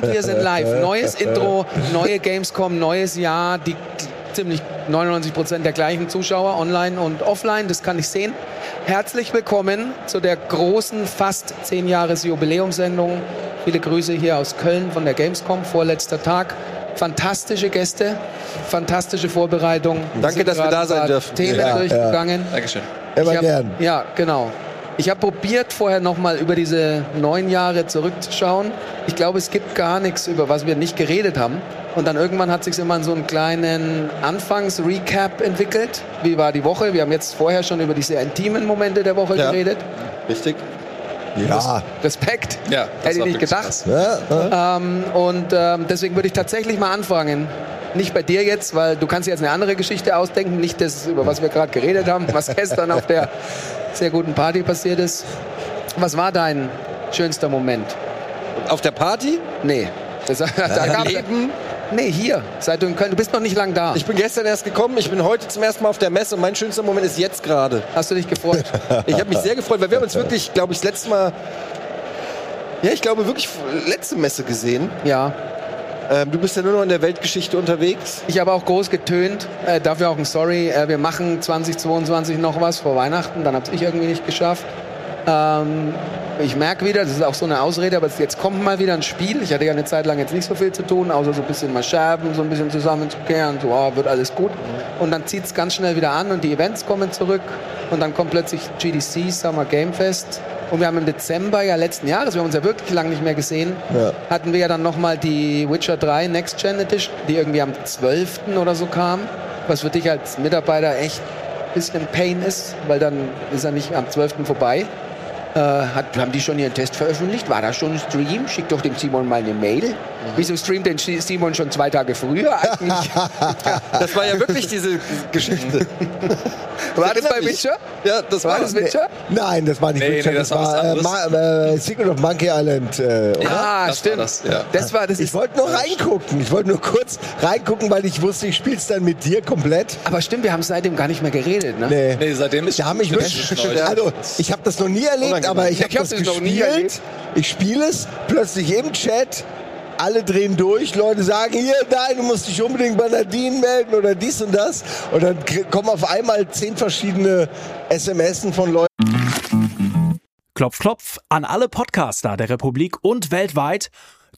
Und wir sind live. Neues Intro, neue Gamescom, neues Jahr. Die, ziemlich 99 Prozent der gleichen Zuschauer online und offline. Das kann ich sehen. Herzlich willkommen zu der großen, fast 10 Jahres Jubiläumssendung. Viele Grüße hier aus Köln von der Gamescom, vorletzter Tag. Fantastische Gäste, fantastische Vorbereitung. Danke, dass wir da sein dürfen. Themen Ja, durchgegangen. Dankeschön. Immer hab, gern. Ja, genau. Ich habe probiert, vorher nochmal über diese neun Jahre zurückzuschauen. Ich glaube, es gibt gar nichts, über was wir nicht geredet haben. Und dann irgendwann hat sich immer in so einen kleinen Anfangs-Recap entwickelt. Wie war die Woche? Wir haben jetzt vorher schon über diese intimen Momente der Woche Ja. geredet. Richtig. Ja. Respekt. Ja, das Hätte ich nicht gedacht. Ja, ja. Ähm, und ähm, deswegen würde ich tatsächlich mal anfangen. Nicht bei dir jetzt, weil du kannst dir jetzt eine andere Geschichte ausdenken, nicht das, über was wir gerade geredet haben, was gestern auf der sehr guten Party passiert ist. Was war dein schönster Moment? Auf der Party? Nee. Das, da gab's, Leben? nee, hier. Seit du in Köln, du bist noch nicht lang da. Ich bin gestern erst gekommen. Ich bin heute zum ersten Mal auf der Messe und mein schönster Moment ist jetzt gerade. Hast du dich gefreut? Ich habe mich sehr gefreut, weil wir haben uns wirklich, glaube ich, das letzte Mal, ja, ich glaube wirklich letzte Messe gesehen. ja. Ähm, du bist ja nur noch in der Weltgeschichte unterwegs. Ich habe auch groß getönt, äh, dafür auch ein Sorry. Äh, wir machen 2022 noch was vor Weihnachten, dann habe ich irgendwie nicht geschafft. Ähm, ich merke wieder, das ist auch so eine Ausrede, aber jetzt kommt mal wieder ein Spiel. Ich hatte ja eine Zeit lang jetzt nicht so viel zu tun, außer so ein bisschen mal scherben, so ein bisschen zusammenzukehren, so oh, wird alles gut. Und dann zieht es ganz schnell wieder an und die Events kommen zurück und dann kommt plötzlich GDC, Summer Game Fest. Und wir haben im Dezember ja letzten Jahres, wir haben uns ja wirklich lange nicht mehr gesehen, Ja. hatten wir ja dann nochmal die Witcher 3 Next Gen Edition, die irgendwie am 12. oder so kam, was für dich als Mitarbeiter echt ein bisschen Pain ist, weil dann ist er nicht am 12. vorbei. Äh, hat, haben die schon ihren Test veröffentlicht? War da schon ein Stream? Schick doch dem Simon mal eine Mail. Wieso streamt denn Simon schon zwei Tage früher eigentlich? Das war ja wirklich diese Geschichte. War das bei. Witcher? Ja, das War war das Witcher? Nein, das war nicht Nee, Witcher, nee, das, das war war äh, äh, Secret of Monkey Island. Äh, oder? Ah, das war stimmt. das, ja. Das war, das Ich wollte nur reingucken. Ich wollte nur kurz reingucken, weil ich wusste, ich spiel's dann mit dir komplett. aber stimmt, wir haben seitdem gar nicht mehr geredet, ne? Nee. Nee, seitdem ist Da haben mich also ich habe das noch nie erlebt, aber ich habe hab das, das noch nie gespielt. erlebt. Ich spiele es, plötzlich im Chat, alle drehen durch, Leute sagen, hier, nein, du musst dich unbedingt bei Nadine melden oder dies und das. Und dann kommen auf einmal zehn verschiedene SMSen von Leuten. Klopf, klopf an alle Podcaster der Republik und weltweit.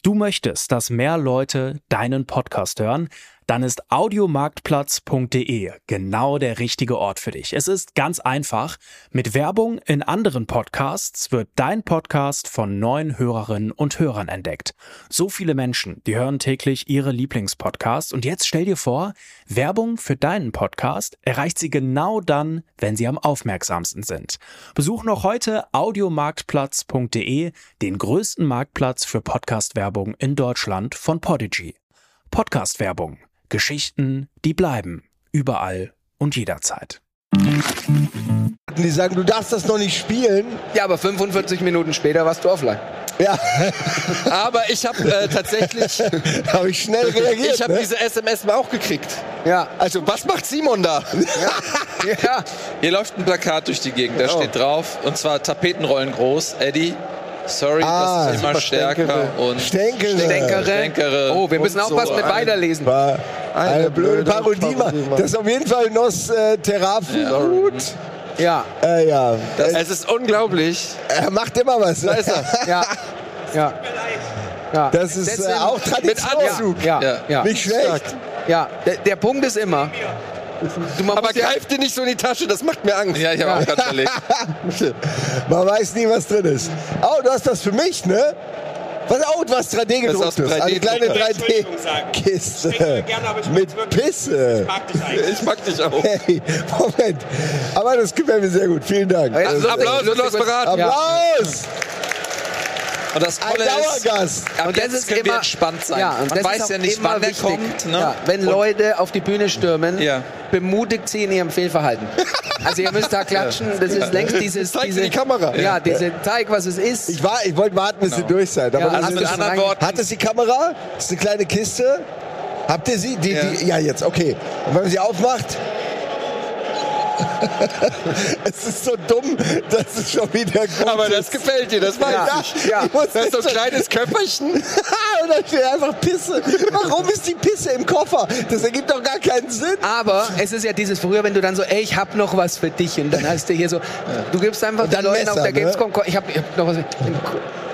Du möchtest, dass mehr Leute deinen Podcast hören? Dann ist audiomarktplatz.de genau der richtige Ort für dich. Es ist ganz einfach. Mit Werbung in anderen Podcasts wird dein Podcast von neuen Hörerinnen und Hörern entdeckt. So viele Menschen, die hören täglich ihre Lieblingspodcasts und jetzt stell dir vor, Werbung für deinen Podcast erreicht sie genau dann, wenn sie am aufmerksamsten sind. Besuch noch heute audiomarktplatz.de, den größten Marktplatz für Podcast-Werbung in Deutschland von Podigy. Podcast-Werbung. Geschichten, die bleiben. Überall und jederzeit. Die sagen, du darfst das noch nicht spielen. Ja, aber 45 Minuten später warst du offline. Ja, Aber ich habe äh, tatsächlich, habe ich schnell reagiert. ich habe ne? diese SMS mal auch gekriegt. Ja, Also, was macht Simon da? ja. Hier läuft ein Plakat durch die Gegend, da steht drauf, und zwar Tapetenrollen groß, Eddie, sorry, Ah, das ist immer super stärker Stänkere. und Stenkere. Denkere. Denkere. Oh, wir müssen und aufpassen so mit weiterlesen. War eine, Eine blöde blöde Parodie. Parodie. Das ist auf jeden Fall Nos äh, Terrafu. Ja, Äh, ja, Es ist unglaublich. er macht immer was. Da ist er. ja, ja. ja. Das ist äh, auch Mit Tradition. Anzug. Ja, ja, Ja. ja. Nicht schlecht. ja. Der, der Punkt ist immer, du, man Aber ja, greif dir nicht so in die Tasche, das macht mir Angst. Ja, ich habe auch gerade überlegt. Man weiß nie, was drin ist. Oh, du hast das für mich, ne? Was, oh, du hast 3D Das ist gedruckt. dem Eine 3D kleine Entschuldigung sagen. Ich denke 3D-Kiste. gerne, aber ich Mit. Pisse. Ich mag dich eigentlich. Ich mag dich auch. Hey, Moment. Aber das gefällt mir sehr gut. Vielen Dank. Ja, Also Applaus für Los Beraten. Ja. Und das Ein Tolle ist, Dauergast. ab Und das ist immer- entspannt sein. Ja, und Man das weiß ist ja nicht, immer wann der wichtig. kommt. Ne? Ja, wenn Und- Leute auf die Bühne stürmen, Ja. bemutigt sie in ihrem Fehlverhalten. Also ihr müsst da klatschen. Das ist längst dieses... Zeig's in diese, die Kamera. Ja, diese Zeig, was es ist. Ich, war, ich wollte warten, bis sie durch seid. Aber ist du mit anderen Worten, Hat es die Kamera? Das ist eine kleine Kiste. Habt ihr sie? Die, Ja. Die, ja, jetzt, okay. Und wenn man sie aufmacht. Es ist so dumm, dass es schon wieder gut Aber ist. das gefällt dir, das weiß Ja, ich. ja. Das ist so ein kleines Köfferchen. Und da steht einfach Pisse. Warum ist die Pisse im Koffer? Das ergibt doch gar keinen Sinn. Aber es ist ja dieses früher, wenn du dann so, ey, ich hab noch was für dich und dann hast du hier so, du gibst einfach Und dann den Leuten auf der ne? Gamescom, ich hab, ich hab noch was, Ko-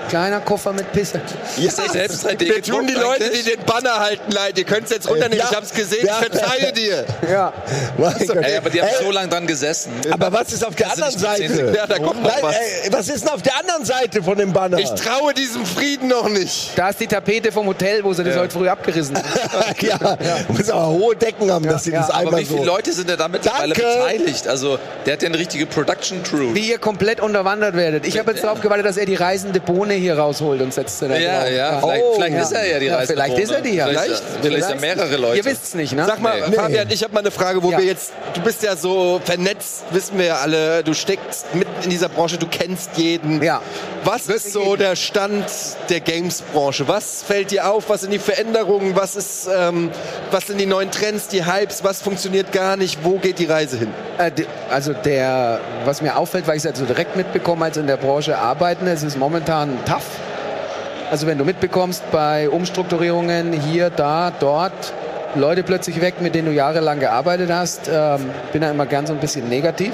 kleiner Koffer mit Pisse. Ja, Selbst 3D Wir tun die Leute, die den Banner halten, leid. Ihr könnt es jetzt runternehmen. Ja. Ich hab's gesehen. Ja. Ich verzeihe dir. Ja. Ey, aber die haben Ey, so lange dran gesessen. aber was ist auf der anderen Seite? Ja, da kommt Nein, was. ey, was ist denn auf der anderen Seite von dem Banner? Ich traue diesem Frieden noch nicht. Da ist die Tapete vom Hotel, wo sie das heute früh abgerissen haben. ja, muss aber hohe Decken haben, dass sie ja, das aber Aber einmal wie viele so... Leute sind denn da mittlerweile Danke. beteiligt? Also, der hat ja eine richtige Production Crew. Wie ihr komplett unterwandert werdet. Ich habe jetzt darauf gewartet, dass er die reisende Bohne hier rausholt und setzt sie da Ja, drauf. ja, vielleicht, Oh, vielleicht ja. ist er ja die Ja, Reise. vielleicht ist er die ja. Vielleicht, Vielleicht. sind mehrere Leute. Ihr wisst's nicht, ne? Sag mal, Nee. Fabian, ich habe mal eine Frage, wo Ja. wir jetzt, du bist ja so vernetzt, wissen wir ja alle, du steckst mit in dieser Branche, du kennst jeden. Ja. Was ist so der Stand der Games-Branche? Was fällt dir auf? Was sind die Veränderungen? Was ist, ähm, was sind die neuen Trends, die Hypes? Was funktioniert gar nicht? Wo geht die Reise hin? Äh, Also der, was mir auffällt, weil ich es so direkt mitbekomme, als in der Branche arbeiten, es ist momentan tough. Also wenn du mitbekommst bei Umstrukturierungen hier, da, dort, Leute plötzlich weg, mit denen du jahrelang gearbeitet hast, ähm, bin da immer gern so ein bisschen negativ.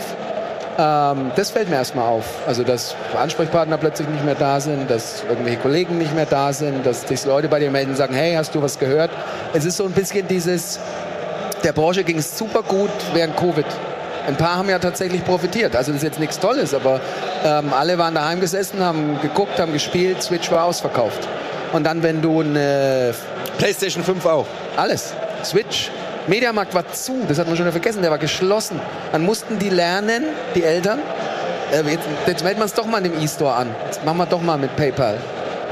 Ähm, das fällt mir erstmal auf. Also dass Ansprechpartner plötzlich nicht mehr da sind, dass irgendwelche Kollegen nicht mehr da sind, dass sich Leute bei dir melden und sagen, hey, hast du was gehört? Es ist so ein bisschen dieses, der Branche ging es super gut während Covid. Ein paar haben ja tatsächlich profitiert. Also das ist jetzt nichts Tolles, aber ähm, alle waren daheim gesessen, haben geguckt, haben gespielt, Switch war ausverkauft. Und dann, wenn du eine PlayStation 5 auch. alles. Switch. Mediamarkt war zu, das hat man schon vergessen, der war geschlossen. Dann mussten die lernen, die Eltern. Äh, jetzt, jetzt melden wir es doch mal in dem E-Store an. Jetzt machen wir doch mal mit PayPal.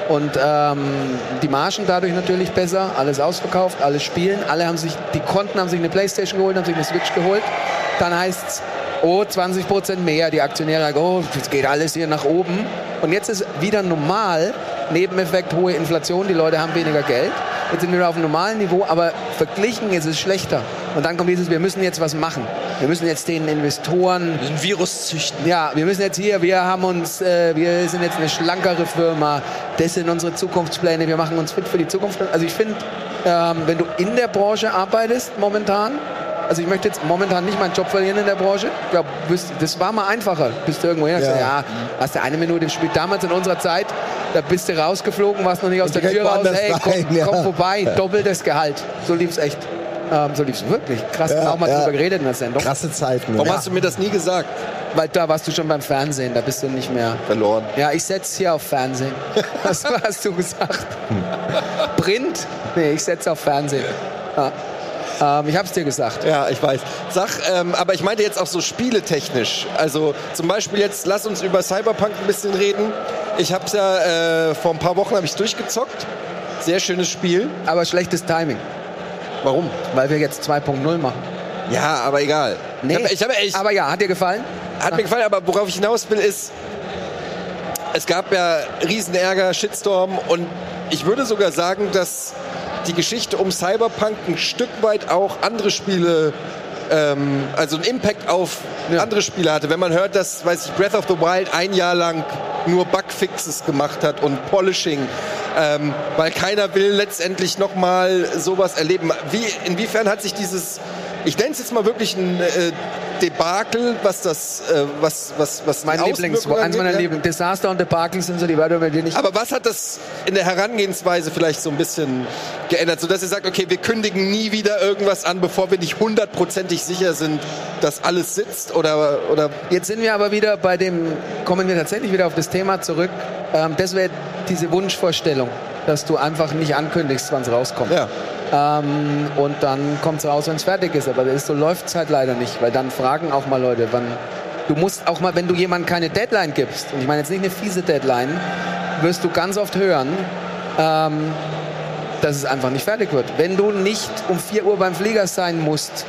Und ähm, die Margen dadurch natürlich besser, alles ausverkauft, alles spielen. Alle haben sich, die Konten haben sich eine Playstation geholt, haben sich eine Switch geholt. Dann heißt es, oh, 20 Prozent mehr. Die Aktionäre sagen, oh, jetzt geht alles hier nach oben. Und jetzt ist wieder normal, Nebeneffekt, hohe Inflation, die Leute haben weniger Geld. Jetzt sind wir wieder auf einem normalen Niveau, aber verglichen ist es schlechter. Und dann kommt dieses, wir müssen jetzt was machen. Wir müssen jetzt den Investoren Ein Virus züchten. ja, wir müssen jetzt hier, wir haben uns, äh, wir sind jetzt eine schlankere Firma, das sind unsere Zukunftspläne, wir machen uns fit für die Zukunft. Also ich finde, ähm, wenn du in der Branche arbeitest momentan, also ich möchte jetzt momentan nicht meinen Job verlieren in der Branche, ich glaub, bist- das war mal einfacher, bist du irgendwo hin, ja. Ja. ja, hast du eine Minute im Spiel. Damals in unserer Zeit, da bist du rausgeflogen, warst noch nicht aus der Tür raus, hey, komm, rein, ja. komm vorbei, doppeltes Gehalt. So lief's echt. Ähm, so lief's wirklich. Krass, haben auch mal ja. drüber geredet in der Sendung. Krasse Zeiten. Warum Ja. hast du mir das nie gesagt? Weil da warst du schon beim Fernsehen, da bist du nicht mehr. Verloren. Ja, ich setze hier auf Fernsehen. Was hast du gesagt? Print? Nee, ich setze auf Fernsehen. Ja. Ähm, ich hab's dir gesagt. Ja, ich weiß. Sag, ähm, aber ich meinte jetzt auch so spieletechnisch. Also zum Beispiel jetzt, lass uns über Cyberpunk ein bisschen reden. Ich hab's ja äh, vor ein paar Wochen habe ich durchgezockt. Sehr schönes Spiel. Aber schlechtes Timing, Warum? weil wir jetzt 2.0 machen. Ja, aber egal. Nee, Ich hab, ich hab echt, aber ja, hat dir gefallen? hat mir gefallen, aber worauf ich hinaus will ist, es gab ja Riesenärger, Shitstorm und ich würde sogar sagen, dass die Geschichte um Cyberpunk ein Stück weit auch andere Spiele, ähm, also einen Impact auf Ja. andere Spiele hatte. Wenn man hört, dass, weiß ich, Breath of the Wild ein Jahr lang nur Bugfixes gemacht hat und Polishing, ähm, weil keiner will letztendlich nochmal sowas erleben. Wie, inwiefern hat sich dieses, ich nenne es jetzt mal wirklich ein äh, Debakel, was das, äh, was, was, was Mein die Lieblings, eins meiner? Lieblings. Desaster und Debakel sind so die Wörter, mit denen ich. Aber was hat das in der Herangehensweise vielleicht so ein bisschen geändert, sodass ihr sagt, okay, wir kündigen nie wieder irgendwas an, bevor wir nicht hundertprozentig sicher sind, dass alles sitzt oder, oder Jetzt sind wir aber wieder bei dem, kommen wir tatsächlich wieder auf das Thema zurück. Ähm, das wäre diese Wunschvorstellung, dass du einfach nicht ankündigst, wann es rauskommt. ja. Ähm, und dann kommt es raus, wenn es fertig ist. Aber so läuft es halt leider nicht, weil dann fragen auch mal Leute, wann. Du musst auch mal, wenn du jemandem keine Deadline gibst, und ich meine jetzt nicht eine fiese Deadline, wirst du ganz oft hören, ähm, dass es einfach nicht fertig wird. Wenn du nicht um 4 Uhr beim Flieger sein musst,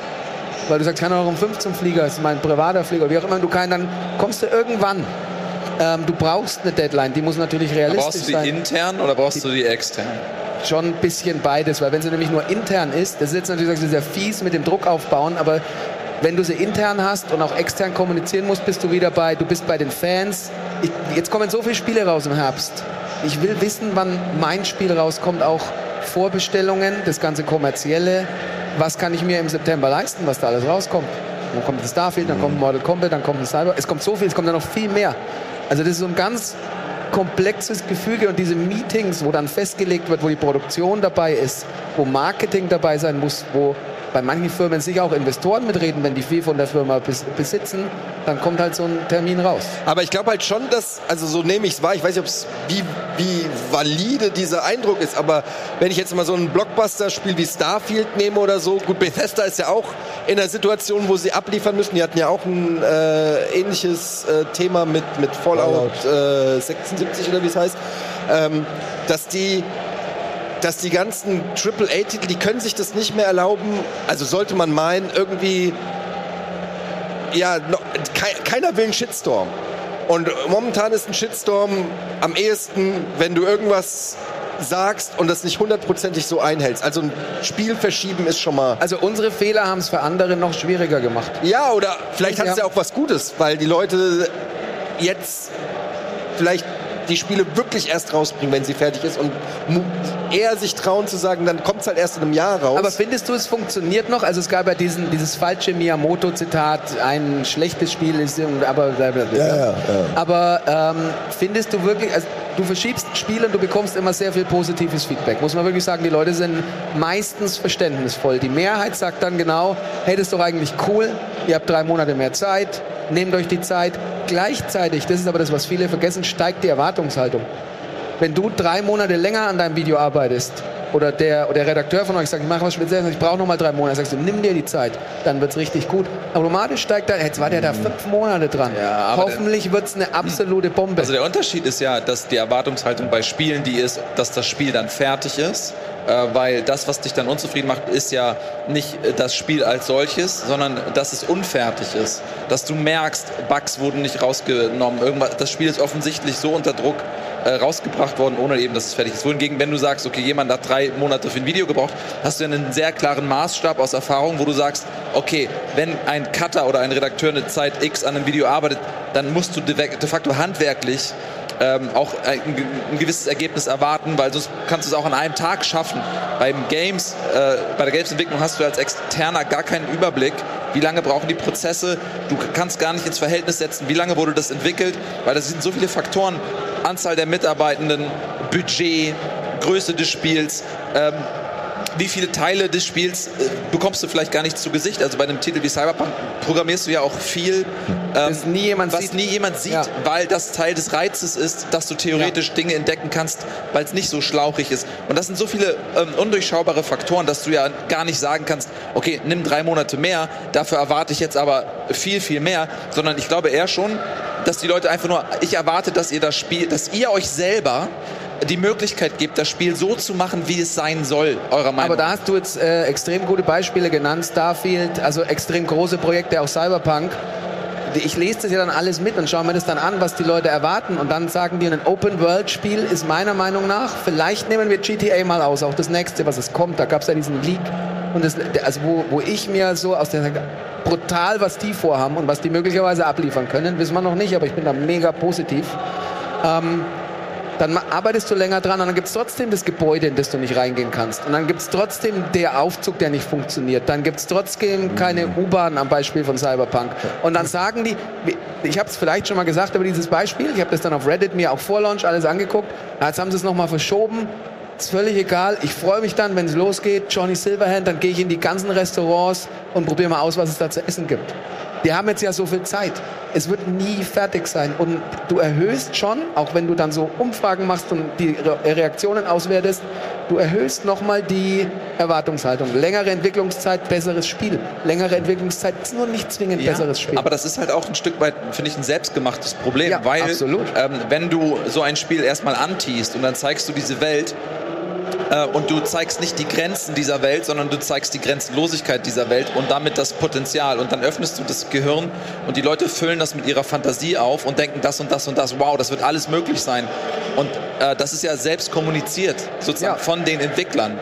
weil du sagst, kann auch um 5 zum Flieger, ist mein privater Flieger, wie auch immer, du keinen, dann kommst du irgendwann. Ähm, du brauchst eine Deadline, die muss natürlich realistisch Brauchst du die sein intern oder brauchst du die extern? schon ein bisschen beides, weil wenn sie nämlich nur intern ist, das ist jetzt natürlich sehr fies mit dem Druck aufbauen, aber wenn du sie intern hast und auch extern kommunizieren musst, bist du wieder bei, du bist bei den Fans. Ich, jetzt kommen so viele Spiele raus im Herbst. Ich will wissen, wann mein Spiel rauskommt, auch Vorbestellungen, das ganze kommerzielle. Was kann ich mir im September leisten, was da alles rauskommt? Dann kommt ein Starfield, dann kommt ein Mortal Kombat, dann kommt ein Cyber. Es kommt so viel, es kommt dann noch viel mehr. Also das ist so ein ganz komplexes Gefüge und diese Meetings, wo dann festgelegt wird, wo die Produktion dabei ist, wo Marketing dabei sein muss, wo bei manchen Firmen sicher auch Investoren mitreden, wenn die viel von der Firma bes besitzen, dann kommt halt so ein Termin raus. Aber ich glaube halt schon, dass, also so nehme ich es wahr, ich weiß nicht, ob's, wie, wie valide dieser Eindruck ist, aber wenn ich jetzt mal so ein Blockbuster-Spiel wie Starfield nehme oder so, gut, Bethesda ist ja auch in einer Situation, wo sie abliefern müssen. Die hatten ja auch ein äh, ähnliches äh, Thema mit, mit Fallout äh, 76 oder wie es heißt, ähm, dass die dass die ganzen AAA-Titel, die können sich das nicht mehr erlauben. Also sollte man meinen, irgendwie, ja, no, kei- keiner will einen Shitstorm. Und momentan ist ein Shitstorm am ehesten, wenn du irgendwas sagst und das nicht hundertprozentig so einhältst. Also ein Spiel verschieben ist schon mal. Also unsere Fehler haben es für andere noch schwieriger gemacht. Ja, oder vielleicht hat es Ja. ja auch was Gutes, weil die Leute jetzt vielleicht die Spiele wirklich erst rausbringen, wenn sie fertig ist und eher sich trauen zu sagen, dann kommt es halt erst in einem Jahr raus. Aber findest du, es funktioniert noch? Also es gab ja diesen, dieses falsche Miyamoto-Zitat, ein schlechtes Spiel ist, aber... blablabla. Ja, ja, ja. Aber ähm, findest du wirklich, also du verschiebst Spiele und du bekommst immer sehr viel positives Feedback. Muss man wirklich sagen, die Leute sind meistens verständnisvoll. Die Mehrheit sagt dann genau, hey, das ist doch eigentlich cool, ihr habt drei Monate mehr Zeit, nehmt euch die Zeit. Gleichzeitig, das ist aber das, was viele vergessen, steigt die Erwartungshaltung. Wenn du drei Monate länger an deinem Video arbeitest oder der, oder der Redakteur von euch sagt, ich mache was Spezielles, ich brauche noch mal drei Monate, sagst du, nimm dir die Zeit, dann wird's richtig gut. Automatisch steigt da, jetzt war der da fünf Monate dran. Ja, Hoffentlich wird's eine absolute Bombe. Also der Unterschied ist ja, dass die Erwartungshaltung bei Spielen die ist, dass das Spiel dann fertig ist. Äh, weil das, was dich dann unzufrieden macht, ist ja nicht äh, das Spiel als solches, sondern dass es unfertig ist. Dass du merkst, Bugs wurden nicht rausgenommen. Irgendwas, das Spiel ist offensichtlich so unter Druck äh, rausgebracht worden, ohne eben, dass es fertig ist. Wohingegen, wenn du sagst, okay, jemand hat drei Monate für ein Video gebraucht, hast du einen sehr klaren Maßstab aus Erfahrung, wo du sagst, okay, wenn ein Cutter oder ein Redakteur eine Zeit X an einem Video arbeitet, dann musst du de de facto handwerklich ähm, auch ein, ein gewisses Ergebnis erwarten, weil sonst kannst du es auch an einem Tag schaffen. Beim Games, äh, bei der Games-Entwicklung hast du als Externer gar keinen Überblick, wie lange brauchen die Prozesse. Du kannst gar nicht ins Verhältnis setzen, wie lange wurde das entwickelt, weil das sind so viele Faktoren. Anzahl der Mitarbeitenden, Budget, Größe des Spiels, ähm, wie viele Teile des Spiels äh, bekommst du vielleicht gar nicht zu Gesicht. Also bei einem Titel wie Cyberpunk programmierst du ja auch viel, ähm, Das nie was sieht. nie jemand sieht, Ja. weil das Teil des Reizes ist, dass du theoretisch Dinge entdecken kannst, weil es nicht so schlauchig ist. Und das sind so viele ähm, undurchschaubare Faktoren, dass du ja gar nicht sagen kannst, okay, nimm drei Monate mehr, dafür erwarte ich jetzt aber viel, viel mehr, sondern ich glaube eher schon, dass die Leute einfach nur, ich erwarte, dass ihr das Spiel, dass ihr euch selber die Möglichkeit gebt, das Spiel so zu machen, wie es sein soll, eurer Meinung Aber da hast du jetzt äh, extrem gute Beispiele genannt. Starfield, also extrem große Projekte, auch Cyberpunk. Ich lese das ja dann alles mit und schaue mir das dann an, was die Leute erwarten. Und dann sagen die, ein Open-World-Spiel ist meiner Meinung nach, vielleicht nehmen wir GTA mal aus, auch das nächste, was es kommt. Da gab es ja diesen Leak. Und das, also wo, wo ich mir so aus der brutal, was die vorhaben und was die möglicherweise abliefern können, wissen wir noch nicht, aber ich bin da mega positiv. Ähm, dann arbeitest du länger dran und dann gibt es trotzdem das Gebäude, in das du nicht reingehen kannst. Und dann gibt es trotzdem der Aufzug, der nicht funktioniert. Dann gibt es trotzdem keine U-Bahn am Beispiel von Cyberpunk. Und dann sagen die, ich habe es vielleicht schon mal gesagt über dieses Beispiel, ich habe das dann auf Reddit mir auch vor Launch alles angeguckt, jetzt haben sie es nochmal verschoben. Ist völlig egal. Ich freue mich dann, wenn es losgeht. Johnny Silverhand, dann gehe ich in die ganzen Restaurants und probiere mal aus, was es da zu essen gibt. Die haben jetzt ja so viel Zeit. Es wird nie fertig sein. Und du erhöhst schon, auch wenn du dann so Umfragen machst und die Re Reaktionen auswertest, du erhöhst nochmal die Erwartungshaltung. Längere Entwicklungszeit, besseres Spiel. Längere Entwicklungszeit ist nur nicht zwingend besseres Spiel. Aber das ist halt auch ein Stück weit, finde ich, ein selbstgemachtes Problem, Ja, weil absolut. Ähm, wenn du so ein Spiel erstmal antiest und dann zeigst du diese Welt äh, und du zeigst nicht die Grenzen dieser Welt, sondern du zeigst die Grenzenlosigkeit dieser Welt und damit das Potenzial und dann öffnest du das Gehirn und die Leute füllen das mit ihrer Fantasie auf und denken das und das und das, wow, das wird alles möglich sein. Und äh, das ist ja selbst kommuniziert, sozusagen Ja. von den Entwicklern.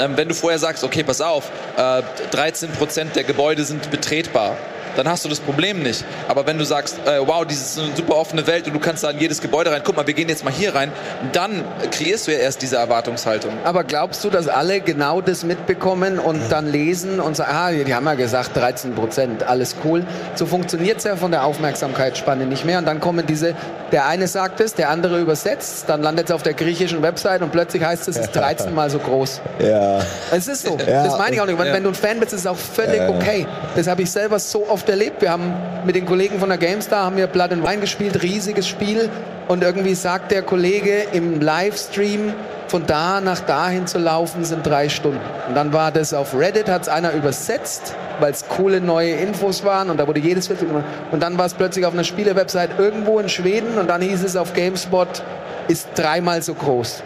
ähm, wenn du vorher sagst, okay, pass auf, äh, 13% der Gebäude sind betretbar, dann hast du das Problem nicht. Aber wenn du sagst, äh, wow, dieses ist eine super offene Welt und du kannst da in jedes Gebäude rein, guck mal, wir gehen jetzt mal hier rein, dann kreierst du ja erst diese Erwartungshaltung. Aber glaubst du, dass alle genau das mitbekommen und dann lesen und sagen, ah, die haben ja gesagt 13 Prozent, alles cool. So funktioniert es ja von der Aufmerksamkeitsspanne nicht mehr. Und dann kommen diese, der eine sagt es, der andere übersetzt, dann landet es auf der griechischen Website und plötzlich heißt es, es ist 13 mal so groß. Ja. Es ist so. Ja, das meine ich auch nicht. Wenn, ja. wenn du ein Fan bist, ist es auch völlig okay. Das habe ich selber so oft erlebt. Wir haben mit den Kollegen von der GameStar haben wir Blood and Wine gespielt, riesiges Spiel. Und irgendwie sagt der Kollege im Livestream, von da nach dahin zu laufen sind drei Stunden. Und dann war das auf Reddit, hat es einer übersetzt, weil es coole neue Infos waren und da wurde jedes Viertel gemacht. Und dann war es plötzlich auf einer Spielewebsite irgendwo in Schweden und dann hieß es auf GameSpot, ist dreimal so groß.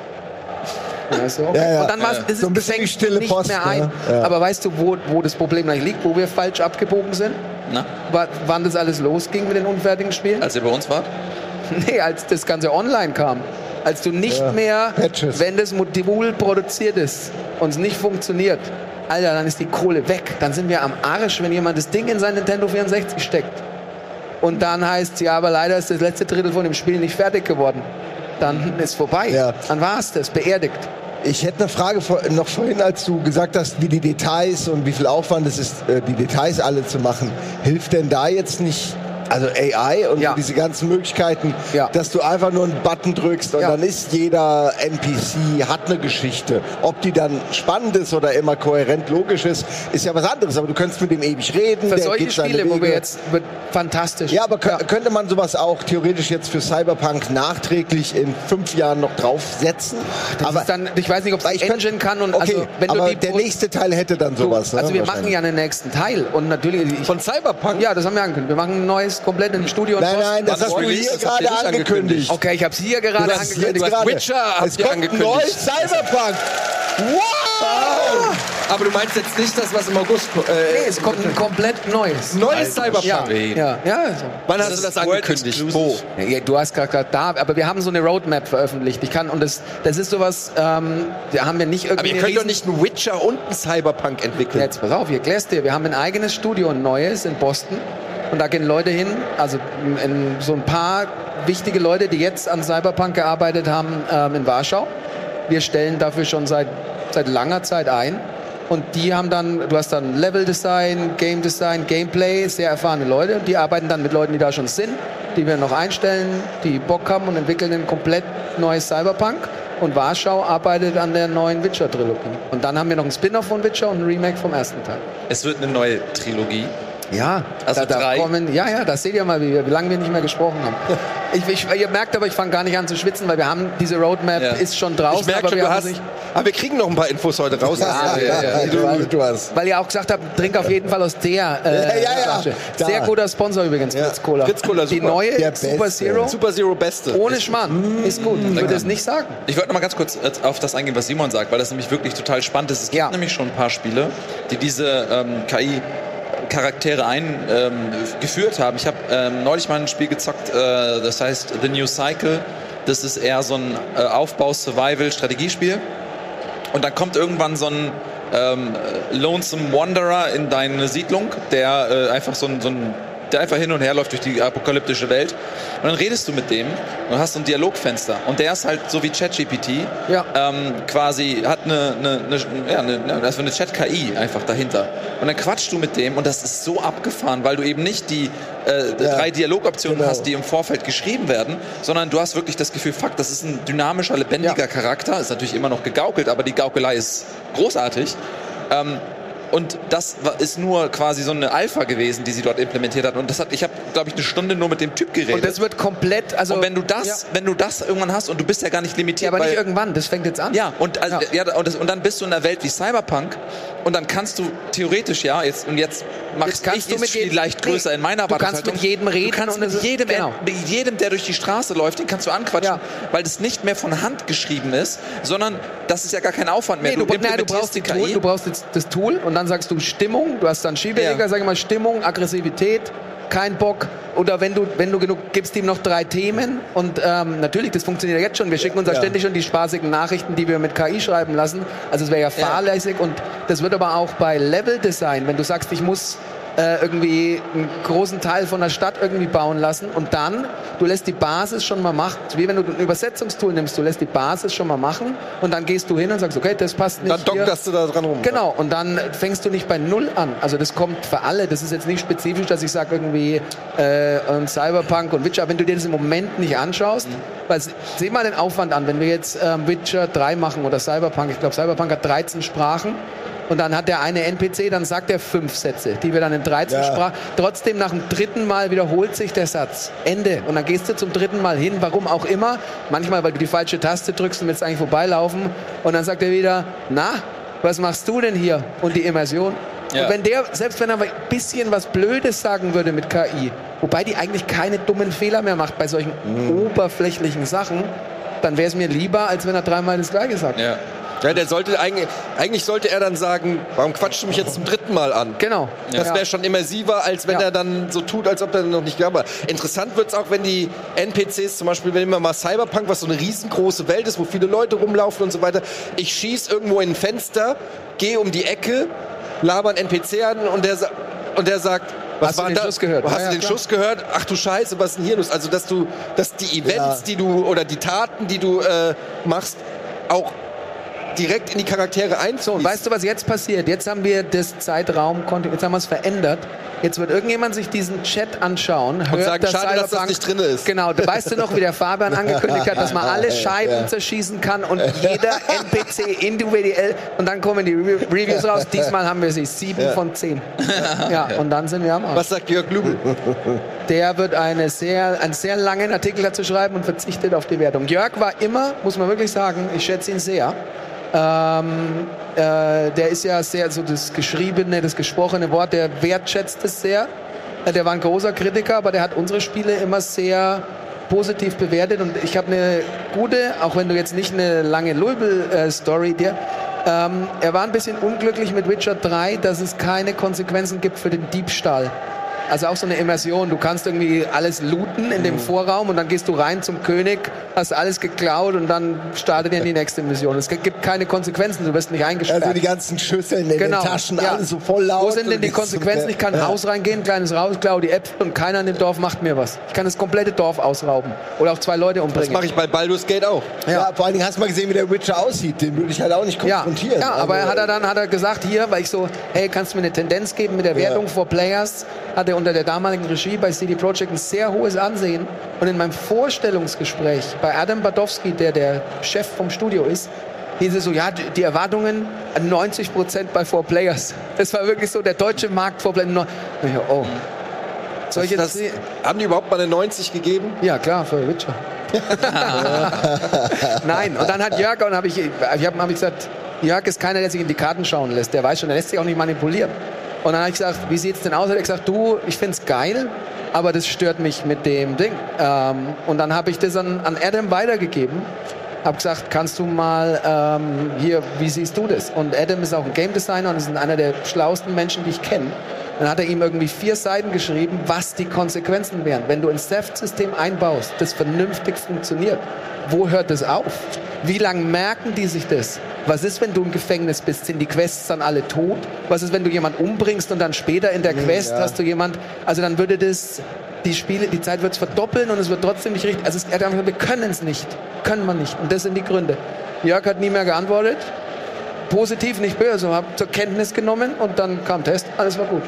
Ja, so. Ja, ja. Und dann war es, das So ein bisschen stille nicht Post, mehr ein. ne? Ja. Aber weißt du, wo, wo das Problem liegt, wo wir falsch abgebogen sind? Na? Wa- Wann das alles losging mit den unfertigen Spielen? Als ihr bei uns wart? Nee, als das Ganze online kam. Als du nicht Ja, mehr, Patches. wenn das Modul produziert ist und es nicht funktioniert, Alter, dann ist die Kohle weg. Dann sind wir am Arsch, wenn jemand das Ding in sein Nintendo 64 steckt. Und dann heißt ja, aber leider ist das letzte Drittel von dem Spiel nicht fertig geworden. Dann ist vorbei. Ja. Dann war es das, beerdigt. Ich hätte eine Frage noch vorhin, als du gesagt hast, wie die Details und wie viel Aufwand es ist, äh, die Details alle zu machen. Hilft denn da jetzt nicht, also AI und Ja. diese ganzen Möglichkeiten, Ja. dass du einfach nur einen Button drückst und Ja. dann ist jeder NPC, hat eine Geschichte. Ob die dann spannend ist oder immer kohärent logisch ist, ist ja was anderes. Aber du könntest mit dem ewig reden. Für solche Spiele, wo wir jetzt, fantastisch. Ja, aber kö- könnte man sowas auch theoretisch jetzt für Cyberpunk nachträglich in fünf Jahren noch draufsetzen? Das aber dann, ich weiß nicht, ob es Engine kann und okay, also wenn aber du die der nächste Teil hätte dann Du, sowas. also ne, wir machen ja einen nächsten Teil und natürlich ich, Von Cyberpunk? ja, das haben wir angekündigt. Wir machen ein neues komplett im Studio. in Nein, nein, das hast du hier gerade angekündigt. Okay, ich habe es hier gerade Du hast angekündigt. Witcher habt es ihr angekündigt. neues Cyberpunk. Wow! Aber du meinst jetzt nicht das, was im August. Nee, Äh, es kommt ein komplett neues. neues Cyberpunk. Ja, ja, ja. So. Wann Das hast du das angekündigt? Wo? Ja, du hast gerade gesagt, da, aber wir haben so eine Roadmap veröffentlicht. Ich kann, und das, das ist sowas, ähm, da haben wir nicht irgendwie. Aber ihr könnt doch nicht einen Witcher und einen Cyberpunk entwickeln. Jetzt pass auf, ich erklär's dir. Wir haben ein eigenes Studio, ein neues in Boston. Und da gehen Leute hin, also so ein paar wichtige Leute, die jetzt an Cyberpunk gearbeitet haben ähm, in Warschau. Wir stellen dafür schon seit, seit langer Zeit ein. Und die haben dann, du hast dann Level Design, Game Design, Gameplay, sehr erfahrene Leute. Die arbeiten dann mit Leuten, die da schon sind, die wir noch einstellen, die Bock haben und entwickeln ein komplett neues Cyberpunk. Und Warschau arbeitet an der neuen Witcher-Trilogie. Und dann haben wir noch ein Spin-off von Witcher und ein Remake vom ersten Teil. Es wird eine neue Trilogie. Ja, Also da, da kommen, ja, ja, das seht ihr mal, wie, wie lange wir nicht mehr gesprochen haben. Ich, ich, ihr merkt aber, ich fange gar nicht an zu schwitzen, weil wir haben diese Roadmap Ja. ist schon draußen. Ich merke aber schon, wir du haben hast. nicht, Aber wir kriegen noch ein paar Infos heute raus. Ja, ja, ja. du, du, hast. weil ihr auch gesagt habt, trink auf jeden Fall aus der äh, Ja, ja, ja. Sehr guter Sponsor übrigens, Fritz Cola. Fritz Cola, Die super. neue Der Super Beste. Zero, Super Zero Beste. ohne Schmarrn, ist gut. Ich würde es nicht sagen. Ich wollte noch mal ganz kurz auf das eingehen, was Simon sagt, weil das nämlich wirklich total spannend ist. Es gibt Ja. nämlich schon ein paar Spiele, die diese ähm, KI-Charaktere eingeführt haben. Ich habe ähm, neulich mal ein Spiel gezockt, äh, das heißt The New Cycle. Das ist eher so ein äh, Aufbau-Survival-Strategiespiel. Und dann kommt irgendwann so ein ähm, Lonesome Wanderer in deine Siedlung, der äh, einfach so ein, so ein der einfach hin und her läuft durch die apokalyptische Welt. Und dann redest du mit dem und hast so ein Dialogfenster. Und der ist halt so wie ChatGPT. Ja. Ähm, quasi hat eine, eine, eine, ja, eine, also eine Chat-KI einfach dahinter. Und dann quatschst du mit dem und das ist so abgefahren, weil du eben nicht die äh, Ja, drei Dialogoptionen genau. hast, die im Vorfeld geschrieben werden, sondern du hast wirklich das Gefühl, fuck, das ist ein dynamischer, lebendiger Ja. Charakter. Ist natürlich immer noch gegaukelt, aber die Gaukelei ist großartig. Ähm, und das ist nur quasi so eine Alpha gewesen, die sie dort implementiert hat. Und das hat, ich habe, glaube ich, eine Stunde nur mit dem Typ geredet. Und das wird komplett, also. Und wenn du das, Ja. wenn du das irgendwann hast und du bist ja gar nicht Ja, limitiert, aber nicht weil- irgendwann, das fängt jetzt an. ja, und, also, Ja. ja. und, das, und dann bist du in einer Welt wie Cyberpunk und dann kannst du theoretisch, ja, jetzt, und jetzt machst Jetzt ich du mit viel jedem- leicht größer Nee, in meiner du kannst Erwartungshaltung. mit jedem reden Du kannst und mit jedem, genau. mit jedem, der durch die Straße läuft, den kannst du anquatschen, Ja. weil das nicht mehr von Hand geschrieben ist, sondern das ist ja gar kein Aufwand mehr. Nee, du, nein, du brauchst die Tool, du brauchst jetzt das Tool und dann sagst du Stimmung, du hast dann Schieberegler, Ja. sag ich mal Stimmung, Aggressivität, keinen Bock. Oder wenn du, wenn du genug gibst ihm noch drei Themen und ähm, natürlich, das funktioniert ja jetzt schon. Wir schicken uns ja ständig schon die spaßigen Nachrichten, die wir mit KI schreiben lassen. Also es wäre ja fahrlässig und das wird aber auch bei Level Design, wenn du sagst, ich muss äh, irgendwie einen großen Teil von der Stadt irgendwie bauen lassen und dann, du lässt die Basis schon mal machen, wie wenn du ein Übersetzungstool nimmst, du lässt die Basis schon mal machen und dann gehst du hin und sagst, okay, das passt nicht Dann dockerst du da dran rum. Genau, und dann fängst du nicht bei Null an. Also das kommt für alle. Das ist jetzt nicht spezifisch, dass ich sage irgendwie äh, Cyberpunk und Witcher. Wenn du dir das im Moment nicht anschaust, weil seh mal den Aufwand an. Wenn wir jetzt ähm, Witcher 3 machen oder Cyberpunk, ich glaube Cyberpunk hat 13 Sprachen. Und dann hat der eine NPC, dann sagt er fünf Sätze, die wir dann in 13 Ja. Sprachen. Trotzdem nach dem dritten Mal wiederholt sich der Satz. Ende. Und dann gehst du zum dritten Mal hin, warum auch immer. Manchmal, weil du die falsche Taste drückst und willst eigentlich vorbeilaufen. Und dann sagt er wieder, na, was machst du denn hier? Und die Immersion. Ja. Und wenn der, selbst wenn er ein bisschen was Blödes sagen würde mit KI, wobei die eigentlich keine dummen Fehler mehr macht bei solchen oberflächlichen Sachen, dann wäre es mir lieber, als wenn er dreimal das Gleiche sagt. Ja. Ja, der sollte eigentlich, eigentlich sollte er dann sagen, warum quatschst du mich jetzt zum dritten Mal an? Genau. Das wäre schon immersiver, als wenn er dann so tut, als ob er noch nicht gab. Interessant wird's auch, wenn die NPCs zum Beispiel, wenn immer mal Cyberpunk, was so eine riesengroße Welt ist, wo viele Leute rumlaufen und so weiter. Ich schieß irgendwo in ein Fenster, gehe um die Ecke, laber einen NPC an und der, und der sagt, was Hast du war den da? Schuss gehört? Hast Ja, du den klar. Schuss gehört? Ach du Scheiße, was ist denn hier los? Also, dass du, dass die Events, Ja. die du, oder die Taten, die du äh, machst, auch direkt in die Charaktere und weißt du, was jetzt passiert? Jetzt haben wir das Zeitraum, jetzt haben wir es verändert. Jetzt wird irgendjemand sich diesen Chat anschauen, hört, sagen, schade, dass das Cyberpunk- nicht drin ist. Genau, da weißt du noch, wie der Fabian angekündigt hat, dass man alle Scheiben Ja. zerschießen kann und jeder NPC individuell und dann kommen die Re Reviews raus. Diesmal haben wir sie sieben von zehn. Ja, und dann sind wir am Arsch. Was sagt Jörg Lübel? Der wird eine sehr, einen sehr langen Artikel dazu schreiben und verzichtet auf die Wertung. Jörg war immer, muss man wirklich sagen, ich schätze ihn sehr. Ähm, äh, der ist ja sehr so das geschriebene, das gesprochene Wort, der wertschätzt es sehr. Äh, Der war ein großer Kritiker, aber der hat unsere Spiele immer sehr positiv bewertet und ich habe eine gute, auch wenn du jetzt nicht eine lange Louisville-Story dir, ähm, er war ein bisschen unglücklich mit Witcher 3, dass es keine Konsequenzen gibt für den Diebstahl. Also auch so eine Immersion. Du kannst irgendwie alles looten in Mhm. dem Vorraum und dann gehst du rein zum König, hast alles geklaut und dann startet in die nächste Mission. Es gibt keine Konsequenzen, du wirst nicht eingesperrt. Also die ganzen Schüsseln in Genau. den Taschen, Ja. alles so voll laut. Wo sind denn die Konsequenzen? Ich kann Ja. Haus reingehen, kleines Raus, klau die Äpfel und keiner in dem Dorf macht mir was. Ich kann das komplette Dorf ausrauben oder auch zwei Leute Das umbringen. mache ich bei Baldur's Gate auch. Ja. vor allen Dingen hast du mal gesehen, wie der Witcher aussieht. Den würde ich halt auch nicht Ja, konfrontieren. ja aber Also, hat er dann hat er gesagt hier, weil ich so, hey, kannst du mir eine Tendenz geben mit der Wertung for Players? Hat er unter der damaligen Regie bei CD Projekt ein sehr hohes Ansehen und in meinem Vorstellungsgespräch bei Adam Badowski, der der Chef vom Studio ist, hieß es so, ja, die- Erwartungen an 90 Prozent bei Four Players. Das war wirklich so der deutsche Markt Four Players. Oh. Soll ich Das, haben die überhaupt mal eine 90 gegeben? ja, klar, für Witcher. Nein, und dann hat Jörg, und hab ich, ich habe hab ich gesagt, Jörg ist keiner, der sich in die Karten schauen lässt. Der weiß schon, der lässt sich auch nicht manipulieren. Und dann habe ich gesagt, wie sieht's denn aus? Hat er gesagt, du, ich find's geil, aber das stört mich mit dem Ding. Ähm, und dann habe ich das an, an Adam weitergegeben. Hab gesagt, kannst du mal ähm, hier, wie siehst du das? Und Adam ist auch ein Game Designer und ist einer der schlauesten Menschen, die ich kenne. Dann hat er ihm irgendwie vier Seiten geschrieben, was die Konsequenzen wären. Wenn du ein Theft-System einbaust, das vernünftig funktioniert, wo hört das auf? Wie lange merken die sich das? Was ist, wenn du im Gefängnis bist? Sind die Quests dann alle tot? Was ist, wenn du jemanden umbringst und dann später in der Quest hast du jemand, also dann würde das, die Spiele, die Zeit wird es verdoppeln und es wird trotzdem nicht richtig. Also es, er hat einfach gesagt, wir können es nicht. Können wir nicht. Und das sind die Gründe. Jörg hat nie mehr geantwortet. Positiv, nicht böse. Hab zur Kenntnis genommen und dann kam Test. Alles war gut.